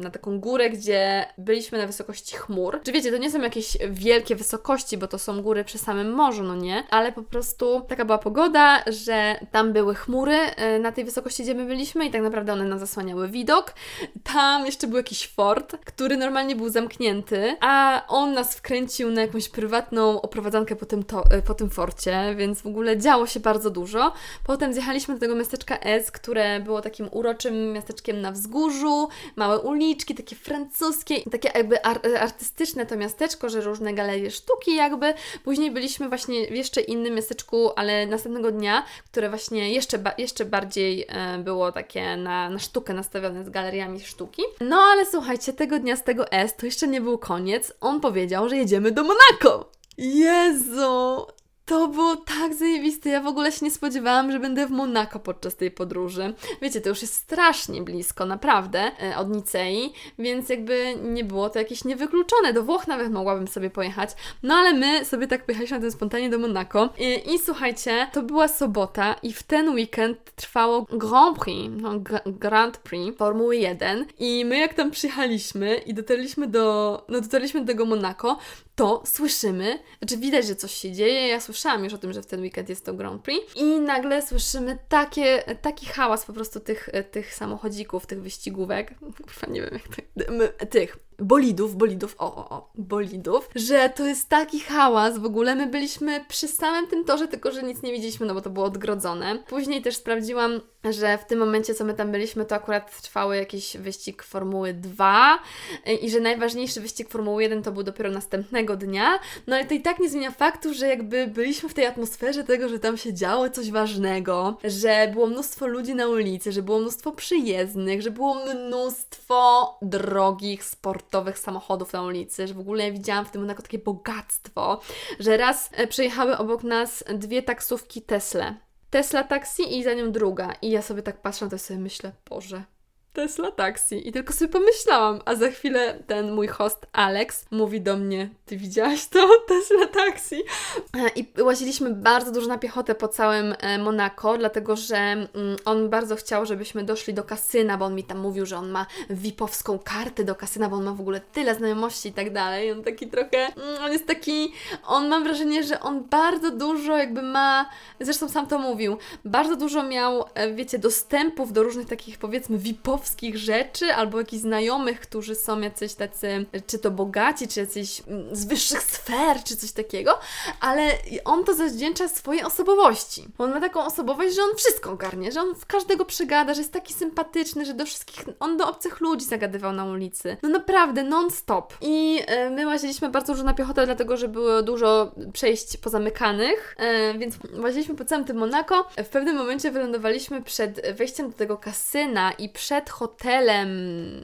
na taką górę, gdzie byliśmy na wysokości chmur. Czy wiecie, to nie są jakieś wielkie wysokości, bo to są góry przy samym morzu, no nie? Ale po prostu taka była pogoda, że tam były chmury e, na tej wysokości, gdzie my byliśmy i tak naprawdę one nam zasłaniały widok. Tam jeszcze był jakiś fort, który normalnie był zamknięty, a on nas wkręcił na jakąś prywatną oprowadzankę po tym, to, e, po tym forcie, więc w ogóle działo się bardzo dużo. Potem zjechaliśmy do tego miasteczka S, które było takim uroczym miasteczkiem na wzgórzu, małe uliczki, takie francuskie, takie jakby ar artystyczne to miasteczko, że różne galerie sztuki jakby. Później byliśmy właśnie w jeszcze innym miasteczku, ale następnego dnia, które właśnie jeszcze, ba jeszcze bardziej e, było takie na, na sztukę nastawione z galeriami sztuki. No ale słuchajcie, tego dnia z tego S to jeszcze nie był koniec. On powiedział, że jedziemy do Monako. Jezu, to było tak zajebiste. Ja w ogóle się nie spodziewałam, że będę w Monako podczas tej podróży. Wiecie, to już jest strasznie blisko, naprawdę, e, od Nicei, więc jakby nie było to jakieś niewykluczone. Do Włoch nawet mogłabym sobie pojechać. No ale my sobie tak pojechaliśmy na tym spontanie do Monako. I, i słuchajcie, to była sobota i w ten weekend trwało Grand Prix, no, Grand Prix Formuły 1 i my jak tam przyjechaliśmy i dotarliśmy do, no dotarliśmy do tego Monako, to słyszymy, znaczy widać, że coś się dzieje, ja słyszałam już o tym, że w ten weekend jest to Grand Prix. I nagle słyszymy takie, taki hałas po prostu tych, tych samochodzików, tych wyścigówek, kurwa nie wiem jak to, tych bolidów, bolidów, o, o, o, bolidów, że to jest taki hałas w ogóle. My byliśmy przy samym tym torze, tylko że nic nie widzieliśmy, no bo to było odgrodzone. Później też sprawdziłam, że w tym momencie, co my tam byliśmy, to akurat trwały jakiś wyścig Formuły 2 i że najważniejszy wyścig Formuły 1 to był dopiero następnego dnia. No ale to i tak nie zmienia faktu, że jakby byliśmy w tej atmosferze tego, że tam się działo coś ważnego, że było mnóstwo ludzi na ulicy, że było mnóstwo przyjezdnych, że było mnóstwo drogich sportów sportowych samochodów na ulicy, że w ogóle widziałam w tym jako takie bogactwo, że raz e, przejechały obok nas dwie taksówki Tesla. Tesla taksi i za nią druga. I ja sobie tak patrzę, to sobie myślę, Boże, Tesla Taxi. I tylko sobie pomyślałam, a za chwilę ten mój host Alex mówi do mnie, ty widziałaś to? Tesla Taxi. E, I łaziliśmy bardzo dużo na piechotę po całym e, Monako, dlatego że mm, on bardzo chciał, żebyśmy doszli do kasyna, bo on mi tam mówił, że on ma VIP-owską kartę do kasyna, bo on ma w ogóle tyle znajomości i tak dalej. On taki trochę, mm, on jest taki, on mam wrażenie, że on bardzo dużo jakby ma, zresztą sam to mówił, bardzo dużo miał, e, wiecie, dostępów do różnych takich powiedzmy VIP-owskich rzeczy, albo jakichś znajomych, którzy są jacyś tacy, czy to bogaci, czy jacyś mm, z wyższych sfer, czy coś takiego, ale on to zawdzięcza swojej osobowości. On ma taką osobowość, że on wszystko ogarnie, że on w każdego przegada, że jest taki sympatyczny, że do wszystkich, on do obcych ludzi zagadywał na ulicy. No naprawdę, non-stop. I e, my łaziliśmy bardzo dużo na piechotę, dlatego, że było dużo przejść pozamykanych, e, więc łaziliśmy po całym tym Monako. W pewnym momencie wylądowaliśmy przed wejściem do tego kasyna i przed hotelem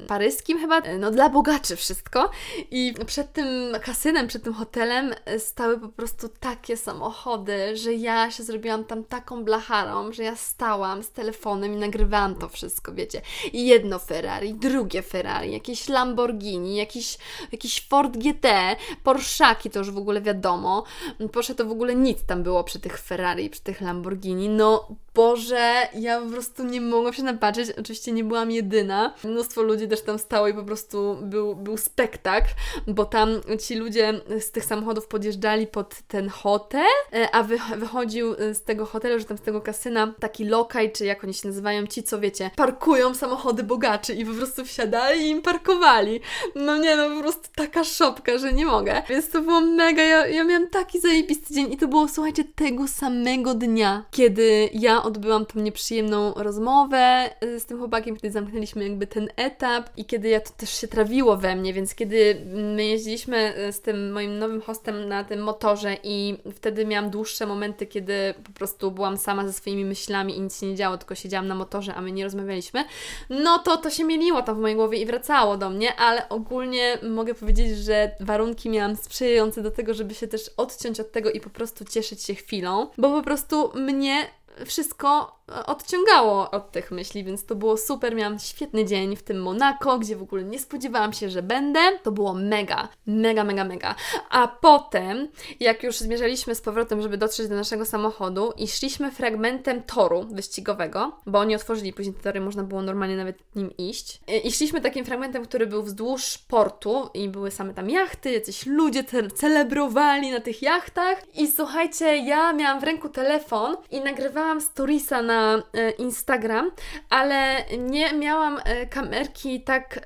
paryskim chyba, no dla bogaczy wszystko. I przed tym kasynem, przed tym hotelem stały po prostu takie samochody, że ja się zrobiłam tam taką blacharą, że ja stałam z telefonem i nagrywałam to wszystko, wiecie. I jedno Ferrari, drugie Ferrari, jakieś Lamborghini, jakiś, jakiś Ford GT, Porszaki, to już w ogóle wiadomo. Proszę, to w ogóle nic tam było przy tych Ferrari, przy tych Lamborghini. No Boże, ja po prostu nie mogłam się napatrzeć. Oczywiście nie byłam jedyna. Mnóstwo ludzi też tam stało i po prostu był, był spektakl, bo tam ci ludzie z tych samochodów podjeżdżali pod ten hotel, e, a wy, wychodził z tego hotelu, że tam z tego kasyna taki lokaj, czy jak oni się nazywają, ci co wiecie, parkują samochody bogaczy i po prostu wsiadali i im parkowali. No nie, no po prostu taka szopka, że nie mogę. Więc to było mega, ja, ja miałam taki zajebisty dzień i to było, słuchajcie, tego samego dnia, kiedy ja odbyłam tą nieprzyjemną rozmowę y, z tym chłopakiem, kiedy zamknęliśmy jakby ten etap i kiedy ja to też się trawiło we mnie, więc kiedy my jeździliśmy y, z tym moim nowym hostem na tym motorze i wtedy miałam dłuższe momenty, kiedy po prostu byłam sama ze swoimi myślami i nic się nie działo, tylko siedziałam na motorze, a my nie rozmawialiśmy, no to to się mieliło tam w mojej głowie i wracało do mnie, ale ogólnie mogę powiedzieć, że warunki miałam sprzyjające do tego, żeby się też odciąć od tego i po prostu cieszyć się chwilą, bo po prostu mnie wszystko odciągało od tych myśli, więc to było super. Miałam świetny dzień w tym Monako, gdzie w ogóle nie spodziewałam się, że będę. To było mega, mega, mega, mega. A potem, jak już zmierzaliśmy z powrotem, żeby dotrzeć do naszego samochodu i szliśmy fragmentem toru wyścigowego, bo oni otworzyli później te tory, można było normalnie nawet nim iść. I szliśmy takim fragmentem, który był wzdłuż portu i były same tam jachty, jacyś ludzie celebrowali na tych jachtach. I słuchajcie, ja miałam w ręku telefon i nagrywałam storiesa na na e, Instagram, ale nie miałam e, kamerki tak,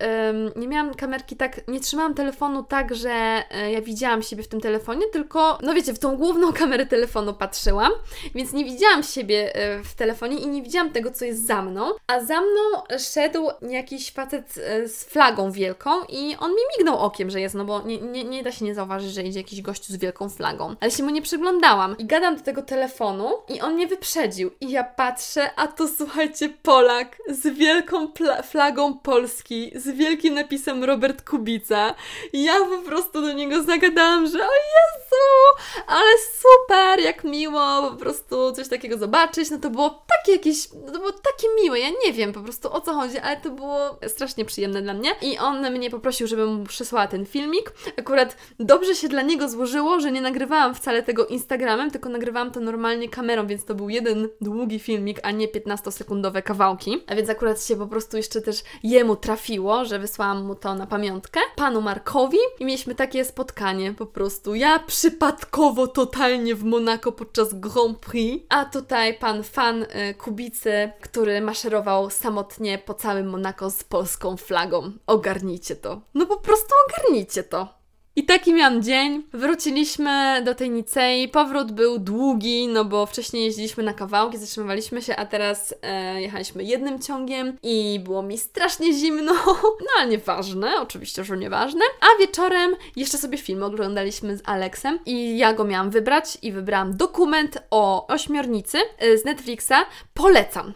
nie miałam kamerki tak, nie trzymałam telefonu tak, że e, ja widziałam siebie w tym telefonie, tylko, no wiecie, w tą główną kamerę telefonu patrzyłam, więc nie widziałam siebie w telefonie i nie widziałam tego, co jest za mną, a za mną szedł jakiś facet z flagą wielką i on mi mignął okiem, że jest, no bo nie, nie, nie da się nie zauważyć, że idzie jakiś gościu z wielką flagą, ale się mu nie przyglądałam. I gadam do tego telefonu i on mnie wyprzedził i ja patrzę patrzę, a to słuchajcie, Polak z wielką flagą Polski, z wielkim napisem Robert Kubica. I ja po prostu do niego zagadałam, że o Jezu, ale super, jak miło po prostu coś takiego zobaczyć. No to było takie jakieś, no to było takie miłe, ja nie wiem po prostu o co chodzi, ale to było strasznie przyjemne dla mnie. I on mnie poprosił, żebym mu przysłała ten filmik. Akurat dobrze się dla niego złożyło, że nie nagrywałam wcale tego Instagramem, tylko nagrywałam to normalnie kamerą, więc to był jeden długi filmik filmik, a nie 15-sekundowe kawałki. A więc akurat się po prostu jeszcze też jemu trafiło, że wysłałam mu to na pamiątkę, panu Markowi i mieliśmy takie spotkanie po prostu. Ja przypadkowo totalnie w Monako podczas Grand Prix, a tutaj pan fan y, Kubicy, który maszerował samotnie po całym Monako z polską flagą. Ogarnijcie to. No po prostu ogarnijcie to. I taki miałam dzień. Wróciliśmy do tej Nicei. Powrót był długi, no bo wcześniej jeździliśmy na kawałki, zatrzymywaliśmy się, a teraz e, jechaliśmy jednym ciągiem i było mi strasznie zimno. No ale nieważne, oczywiście, że nieważne. A wieczorem jeszcze sobie film oglądaliśmy z Aleksem i ja go miałam wybrać i wybrałam dokument o ośmiornicy e, z Netflixa. Polecam.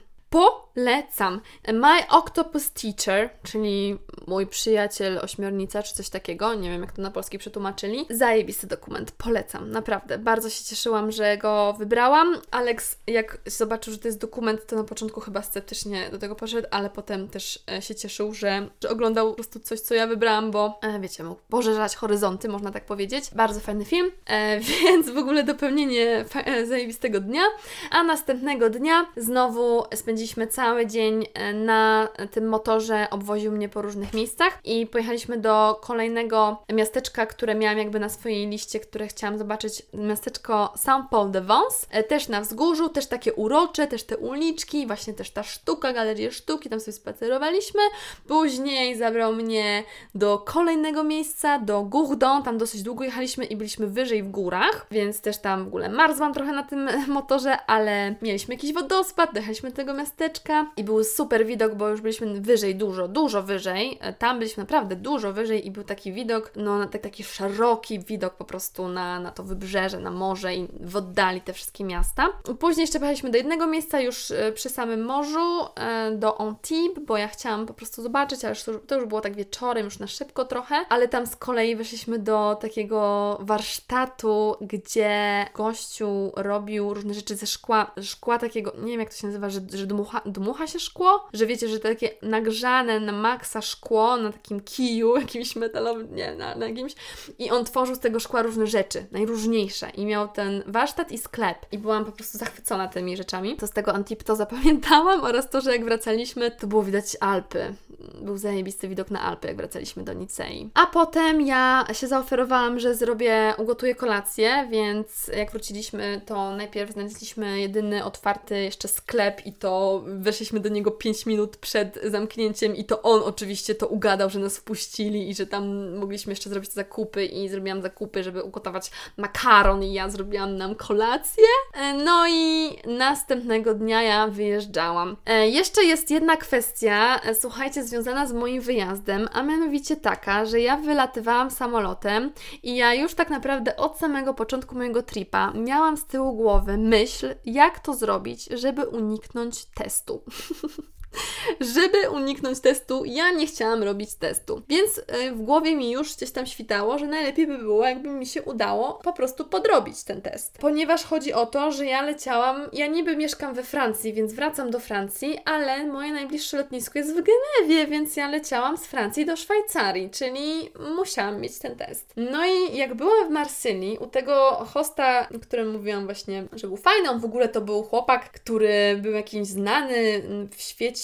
Polecam. My Octopus Teacher, czyli mój przyjaciel ośmiornica, czy coś takiego, nie wiem jak to na polski przetłumaczyli. Zajebisty dokument, polecam, naprawdę. Bardzo się cieszyłam, że go wybrałam. Alex, jak zobaczył, że to jest dokument, to na początku chyba sceptycznie do tego poszedł, ale potem też e, się cieszył, że, że oglądał po prostu coś, co ja wybrałam, bo e, wiecie, mógł pożerzać horyzonty, można tak powiedzieć. Bardzo fajny film, e, więc w ogóle dopełnienie zajebistego dnia. A następnego dnia znowu spędziliśmy cały dzień e, na tym motorze, obwoził mnie po różnych miejscach i pojechaliśmy do kolejnego miasteczka, które miałam jakby na swojej liście, które chciałam zobaczyć, miasteczko Saint-Paul-de-Vence, e, też na wzgórzu, też takie urocze, też te uliczki, właśnie też ta sztuka, galerię sztuki, tam sobie spacerowaliśmy. Później zabrał mnie do kolejnego miejsca, do Gourdon, tam dosyć długo jechaliśmy i byliśmy wyżej w górach, więc też tam w ogóle marzłam trochę na tym motorze, ale mieliśmy jakiś wodospad, dojechaliśmy do tego miasteczka i był super widok, bo już byliśmy wyżej, dużo, dużo wyżej, tam byliśmy naprawdę dużo wyżej i był taki widok, no taki szeroki widok po prostu na, na to wybrzeże, na morze i w oddali te wszystkie miasta. Później jeszcze pojechaliśmy do jednego miejsca już e, przy samym morzu, e, do Antibes, bo ja chciałam po prostu zobaczyć, ale to już było tak wieczorem, już na szybko trochę, ale tam z kolei weszliśmy do takiego warsztatu, gdzie gościu robił różne rzeczy ze szkła, szkła takiego, nie wiem jak to się nazywa, że, że dmucha, dmucha się szkło, że wiecie, że takie nagrzane na maksa szkło na takim kiju, jakimś metalowym, nie, na, na jakimś. I on tworzył z tego szkła różne rzeczy, najróżniejsze. I miał ten warsztat i sklep. I byłam po prostu zachwycona tymi rzeczami. To z tego Antipto zapamiętałam oraz to, że jak wracaliśmy, to było widać Alpy. Był zajebisty widok na Alpy, jak wracaliśmy do Nicei. A potem ja się zaoferowałam, że zrobię, ugotuję kolację, więc jak wróciliśmy, to najpierw znaleźliśmy jedyny otwarty jeszcze sklep i to weszliśmy do niego 5 minut przed zamknięciem i to on oczywiście to ugadał, że nas wpuścili i że tam mogliśmy jeszcze zrobić zakupy i zrobiłam zakupy, żeby ugotować makaron i ja zrobiłam nam kolację. E, no i następnego dnia ja wyjeżdżałam. E, jeszcze jest jedna kwestia, e, słuchajcie, związana z moim wyjazdem, a mianowicie taka, że ja wylatywałam samolotem i ja już tak naprawdę od samego początku mojego tripa miałam z tyłu głowy myśl, jak to zrobić, żeby uniknąć testu. żeby uniknąć testu, ja nie chciałam robić testu. Więc y, w głowie mi już gdzieś tam świtało, że najlepiej by było, jakby mi się udało po prostu podrobić ten test. Ponieważ chodzi o to, że ja leciałam, ja niby mieszkam we Francji, więc wracam do Francji, ale moje najbliższe lotnisko jest w Genewie, więc ja leciałam z Francji do Szwajcarii, czyli musiałam mieć ten test. No i jak byłam w Marsylii, u tego hosta, o którym mówiłam właśnie, że był fajny, on w ogóle to był chłopak, który był jakiś znany w świecie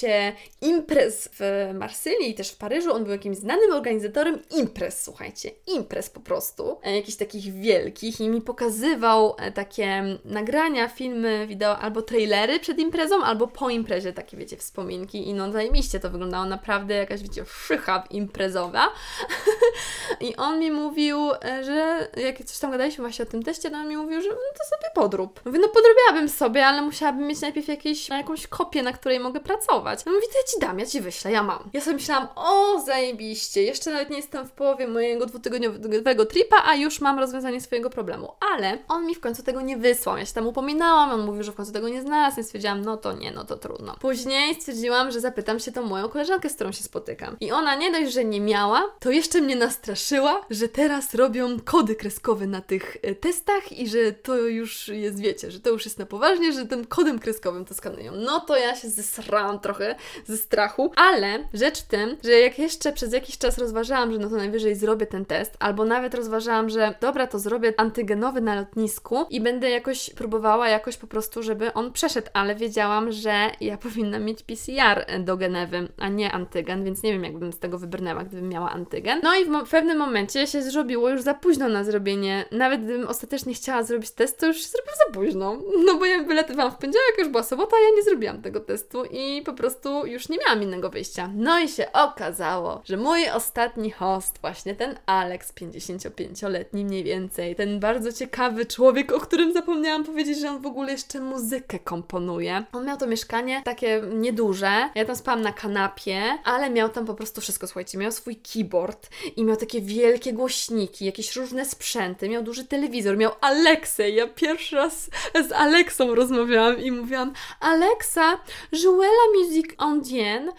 imprez w Marsylii i też w Paryżu. On był jakimś znanym organizatorem imprez, słuchajcie, imprez po prostu, e, jakichś takich wielkich i mi pokazywał e, takie nagrania, filmy, wideo albo trailery przed imprezą, albo po imprezie, takie wiecie, wspominki i no zajebiście to wyglądało naprawdę jakaś, wiecie, szycha imprezowa. I on mi mówił, e, że jak coś tam gadaliśmy właśnie o tym teście, to on mi mówił, że no to sobie podrób. Mówię, no podrobiłabym sobie, ale musiałabym mieć najpierw jakieś, jakąś kopię, na której mogę pracować. No mówi, to ja Ci dam, ja Ci wyślę, ja mam. Ja sobie myślałam, o zajebiście, jeszcze nawet nie jestem w połowie mojego dwutygodniowego tripa, a już mam rozwiązanie swojego problemu. Ale on mi w końcu tego nie wysłał. Ja się tam upominałam, on mówił, że w końcu tego nie znalazł, więc stwierdziłam, no to nie, no to trudno. Później stwierdziłam, że zapytam się tą moją koleżankę, z którą się spotykam. I ona nie dość, że nie miała, to jeszcze mnie nastraszyła, że teraz robią kody kreskowe na tych e, testach i że to już jest, wiecie, że to już jest na poważnie, że tym kodem kreskowym to skanują. No to ja się zesrałam trochę ze strachu, ale rzecz w tym, że jak jeszcze przez jakiś czas rozważałam, że no to najwyżej zrobię ten test, albo nawet rozważałam, że dobra, to zrobię antygenowy na lotnisku i będę jakoś próbowała jakoś po prostu, żeby on przeszedł, ale wiedziałam, że ja powinnam mieć PCR do Genewy, a nie antygen, więc nie wiem, jakbym z tego wybrnęła, gdybym miała antygen. No i w, w pewnym momencie się zrobiło już za późno na zrobienie, nawet gdybym ostatecznie chciała zrobić test, to już się za późno, no bo ja wylatywałam w poniedziałek, już była sobota, ja nie zrobiłam tego testu i po prostu już nie miałam innego wyjścia. No i się okazało, że mój ostatni host, właśnie ten Alex, 55-letni mniej więcej, ten bardzo ciekawy człowiek, o którym zapomniałam powiedzieć, że on w ogóle jeszcze muzykę komponuje. On miał to mieszkanie takie nieduże, ja tam spałam na kanapie, ale miał tam po prostu wszystko, słuchajcie, miał swój keyboard i miał takie wielkie głośniki, jakieś różne sprzęty, miał duży telewizor, miał Alexę. Ja pierwszy raz z Alexą rozmawiałam i mówiłam Alexa, jouez la musique indienne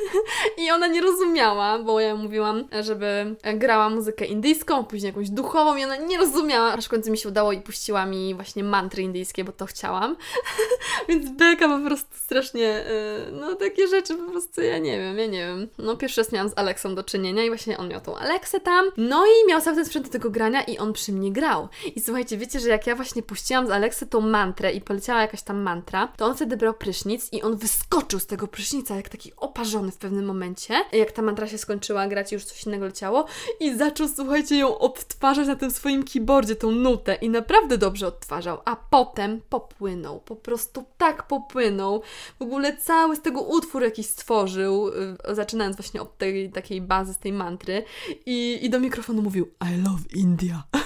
i ona nie rozumiała, bo ja mówiłam, żeby grała muzykę indyjską, później jakąś duchową i ona nie rozumiała, aż w końcu mi się udało i puściła mi właśnie mantry indyjskie, bo to chciałam. Więc Beka po prostu strasznie, y, no takie rzeczy po prostu, ja nie wiem, ja nie wiem. No pierwszy raz miałam z Alexą do czynienia i właśnie on miał tą Alexę tam, no i miał cały ten sprzęt do tego grania i on przy mnie grał. I słuchajcie, wiecie, że jak ja właśnie puściłam z Aleksy tą mantrę i poleciała jakaś tam mantra, to on wtedy brał prysznic i on wyskoczył z tego prysznica, jak taki oparzony w pewnym momencie. Jak ta mantra się skończyła grać i już coś innego leciało i zaczął, słuchajcie, ją odtwarzać na tym swoim keyboardzie, tą nutę i naprawdę dobrze odtwarzał, a potem popłynął, po prostu tak popłynął. W ogóle cały z tego utwór jakiś stworzył, yy, zaczynając właśnie od tej takiej bazy, z tej mantry i, i do mikrofonu mówił I love India.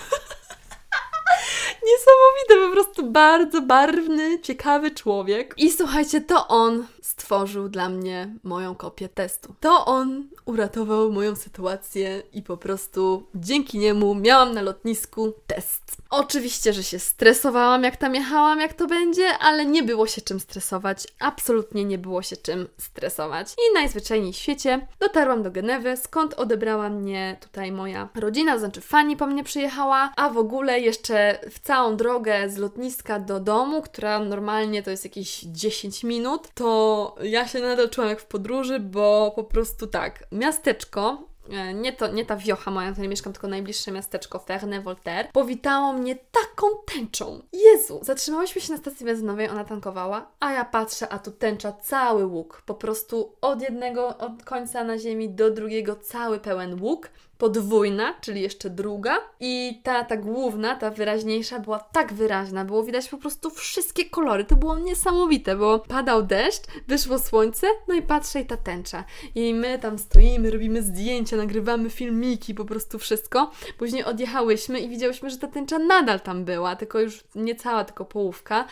Niesamowite, po prostu bardzo barwny, ciekawy człowiek. I słuchajcie, to on stworzył dla mnie moją kopię testu. To on uratował moją sytuację i po prostu dzięki niemu miałam na lotnisku test. Oczywiście, że się stresowałam, jak tam jechałam, jak to będzie, ale nie było się czym stresować. Absolutnie nie było się czym stresować. I najzwyczajniej w świecie dotarłam do Genewy, skąd odebrała mnie tutaj moja rodzina, to znaczy Fani po mnie przyjechała, a w ogóle jeszcze w całą drogę z lotniska do domu, która normalnie to jest jakieś 10 minut, to ja się nadal czułam jak w podróży, bo po prostu tak, miasteczko, e, nie, to, nie ta wiocha moja, w której mieszkam, tylko najbliższe miasteczko Ferne, Voltaire, powitało mnie taką tęczą. Jezu, zatrzymałyśmy się na stacji benzynowej, ona tankowała, a ja patrzę, a tu tęcza cały łuk. Po prostu od jednego od końca na ziemi do drugiego cały pełen łuk podwójna, czyli jeszcze druga. I ta, ta główna, ta wyraźniejsza była tak wyraźna, było widać po prostu wszystkie kolory, to było niesamowite, bo padał deszcz, wyszło słońce, no i patrzę i ta tęcza. I my tam stoimy, robimy zdjęcia, nagrywamy filmiki, po prostu wszystko. Później odjechałyśmy i widziałyśmy, że ta tęcza nadal tam była, tylko już nie cała, tylko połówka,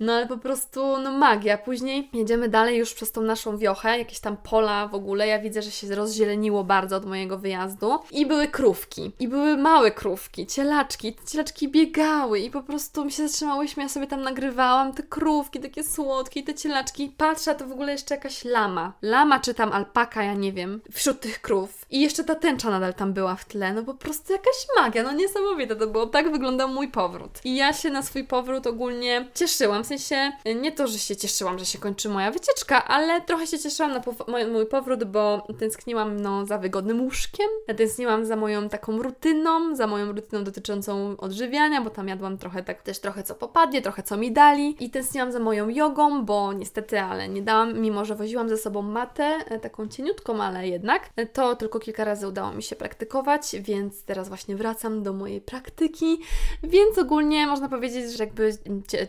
no ale po prostu, no magia. Później jedziemy dalej już przez tą naszą wiochę, jakieś tam pola w ogóle, ja widzę, że się rozzieleniło bardzo od mojego wyjazdu i były krówki. I były małe krówki, cielaczki. Cielaczki biegały i po prostu mi się zatrzymałyśmy, ja sobie tam nagrywałam te krówki, takie słodkie, te cielaczki. Patrzę, a to w ogóle jeszcze jakaś lama. Lama czy tam alpaka, ja nie wiem, wśród tych krów. I jeszcze ta tęcza nadal tam była w tle, no po prostu jakaś magia, no niesamowite to było. Tak wyglądał mój powrót. I ja się na swój powrót ogólnie cieszyłam, w sensie nie to, że się cieszyłam, że się kończy moja wycieczka, ale trochę się cieszyłam na mój, mój powrót, bo tęskniłam no, za wygodnym łóżkiem, ja tęskniłam za moją taką rutyną, za moją rutyną dotyczącą odżywiania, bo tam jadłam trochę tak, też trochę co popadnie, trochę co mi dali. I tęskniłam za moją jogą, bo niestety, ale nie dałam, mimo że woziłam ze sobą matę, e, taką cieniutką, ale jednak, e, to tylko kilka razy udało mi się praktykować, więc teraz właśnie wracam do mojej praktyki, więc ogólnie można powiedzieć, że jakby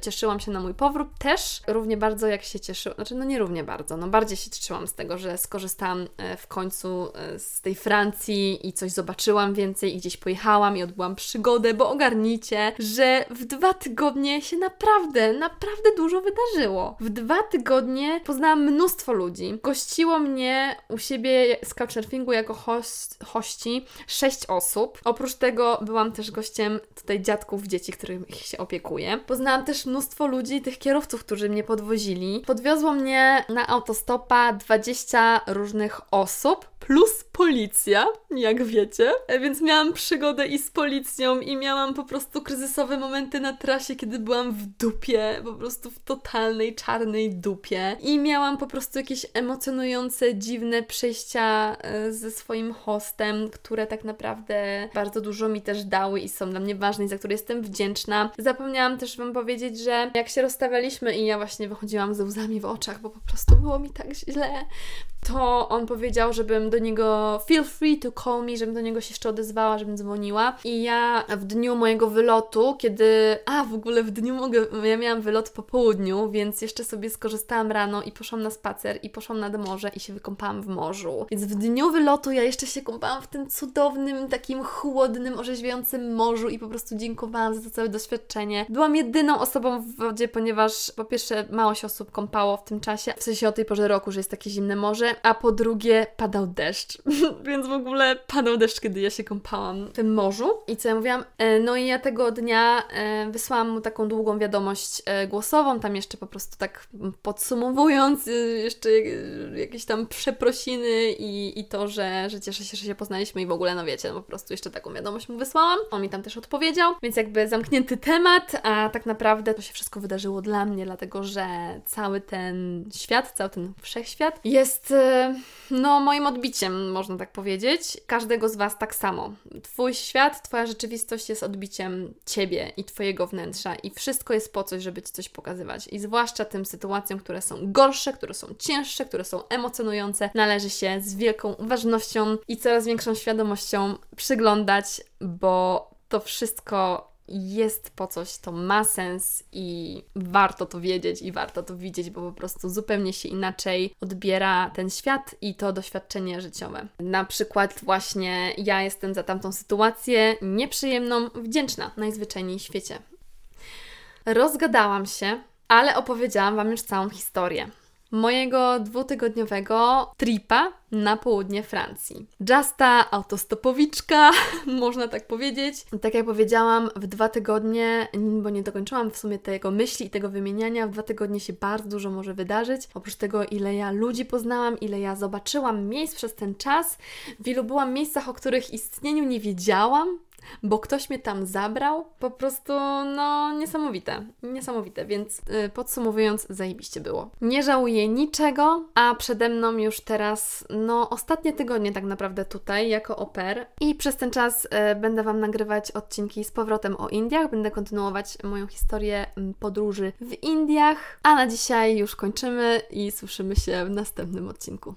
cieszyłam się na mój powrót. Też, równie bardzo jak się cieszyłam, znaczy no nie równie bardzo, no bardziej się cieszyłam z tego, że skorzystałam e, w końcu z tej Francji i coś zobaczyłam więcej i gdzieś pojechałam i odbyłam przygodę, bo ogarnijcie, że w dwa tygodnie się naprawdę, naprawdę dużo wydarzyło. W dwa tygodnie poznałam mnóstwo ludzi. Gościło mnie u siebie z Couchsurfingu jako host, hości sześć osób. Oprócz tego byłam też gościem tutaj dziadków dzieci, których się opiekuję. Poznałam też mnóstwo ludzi, tych kierowców, którzy mnie podwozili. Podwiozło mnie na autostopa 20 różnych osób plus policja, jak wiecie. E, więc miałam przygodę i z policją i miałam po prostu kryzysowe momenty na trasie, kiedy byłam w dupie, po prostu w totalnej czarnej dupie. I miałam po prostu jakieś emocjonujące, dziwne przejścia e, ze swoim hostem, które tak naprawdę bardzo dużo mi też dały i są dla mnie ważne i za które jestem wdzięczna. Zapomniałam też Wam powiedzieć, że jak się rozstawialiśmy i ja właśnie wychodziłam ze łzami w oczach, bo po prostu było mi tak źle, to on powiedział, żebym do niego feel free to call me, żebym do niego się jeszcze odezwała, żebym dzwoniła. I ja w dniu mojego wylotu, kiedy. A, w ogóle w dniu mogę. Ja miałam wylot po południu, więc jeszcze sobie skorzystałam rano i poszłam na spacer i poszłam nad morze i się wykąpałam w morzu. Więc w dniu wylotu ja jeszcze się kąpałam w tym cudownym, takim chłodnym, orzeźwiającym morzu i po prostu dziękowałam za to całe doświadczenie. Byłam jedyną osobą w wodzie, ponieważ po pierwsze mało się osób kąpało w tym czasie, w sensie o tej porze roku, że jest takie zimne morze, a po drugie padał deszcz, więc w ogóle padał deszcz, kiedy ja się kąpałam w tym morzu. I co ja mówiłam? E, no i ja tego dnia e, wysłałam mu taką długą wiadomość e, głosową, tam jeszcze po prostu tak podsumowując, jeszcze jakieś tam przeprosiny i, i to, że, że cieszę się, że się poznaliśmy i w ogóle, no wiecie, no po prostu jeszcze taką wiadomość mu wysłałam. On mi tam też odpowiedział, więc jakby zamknięty temat, a tak naprawdę to się wszystko wydarzyło dla mnie, dlatego że cały ten świat, cały ten wszechświat jest no, moim odbiciem, można tak powiedzieć. Każdego z Was tak samo. Twój świat, Twoja rzeczywistość jest odbiciem Ciebie i Twojego wnętrza i wszystko jest po coś, żeby Ci coś pokazywać. I zwłaszcza tym sytuacjom, które są gorsze, które są cięższe, które są emocjonujące, należy się z wielką uważnością i coraz większą świadomością przyglądać, bo to wszystko jest po coś, to ma sens i warto to wiedzieć i warto to widzieć, bo po prostu zupełnie się inaczej odbiera ten świat i to doświadczenie życiowe. Na przykład właśnie ja jestem za tamtą sytuację nieprzyjemną, wdzięczna najzwyczajniej w świecie. Rozgadałam się, ale opowiedziałam Wam już całą historię mojego dwutygodniowego tripa na południe Francji. Justa autostopowiczka, można tak powiedzieć. Tak jak powiedziałam, w dwa tygodnie, bo nie dokończyłam w sumie tego myśli i tego wymieniania, w dwa tygodnie się bardzo dużo może wydarzyć. Oprócz tego, ile ja ludzi poznałam, ile ja zobaczyłam miejsc przez ten czas, w ilu byłam miejscach, o których istnieniu nie wiedziałam, bo ktoś mnie tam zabrał. Po prostu, no, niesamowite. Niesamowite, więc yy, podsumowując, zajebiście było. Nie żałuję niczego, a przede mną już teraz, no, ostatnie tygodnie tak naprawdę tutaj, jako oper. I przez ten czas yy, będę Wam nagrywać odcinki z powrotem o Indiach. Będę kontynuować moją historię yy, podróży w Indiach. A na dzisiaj już kończymy i słyszymy się w następnym odcinku.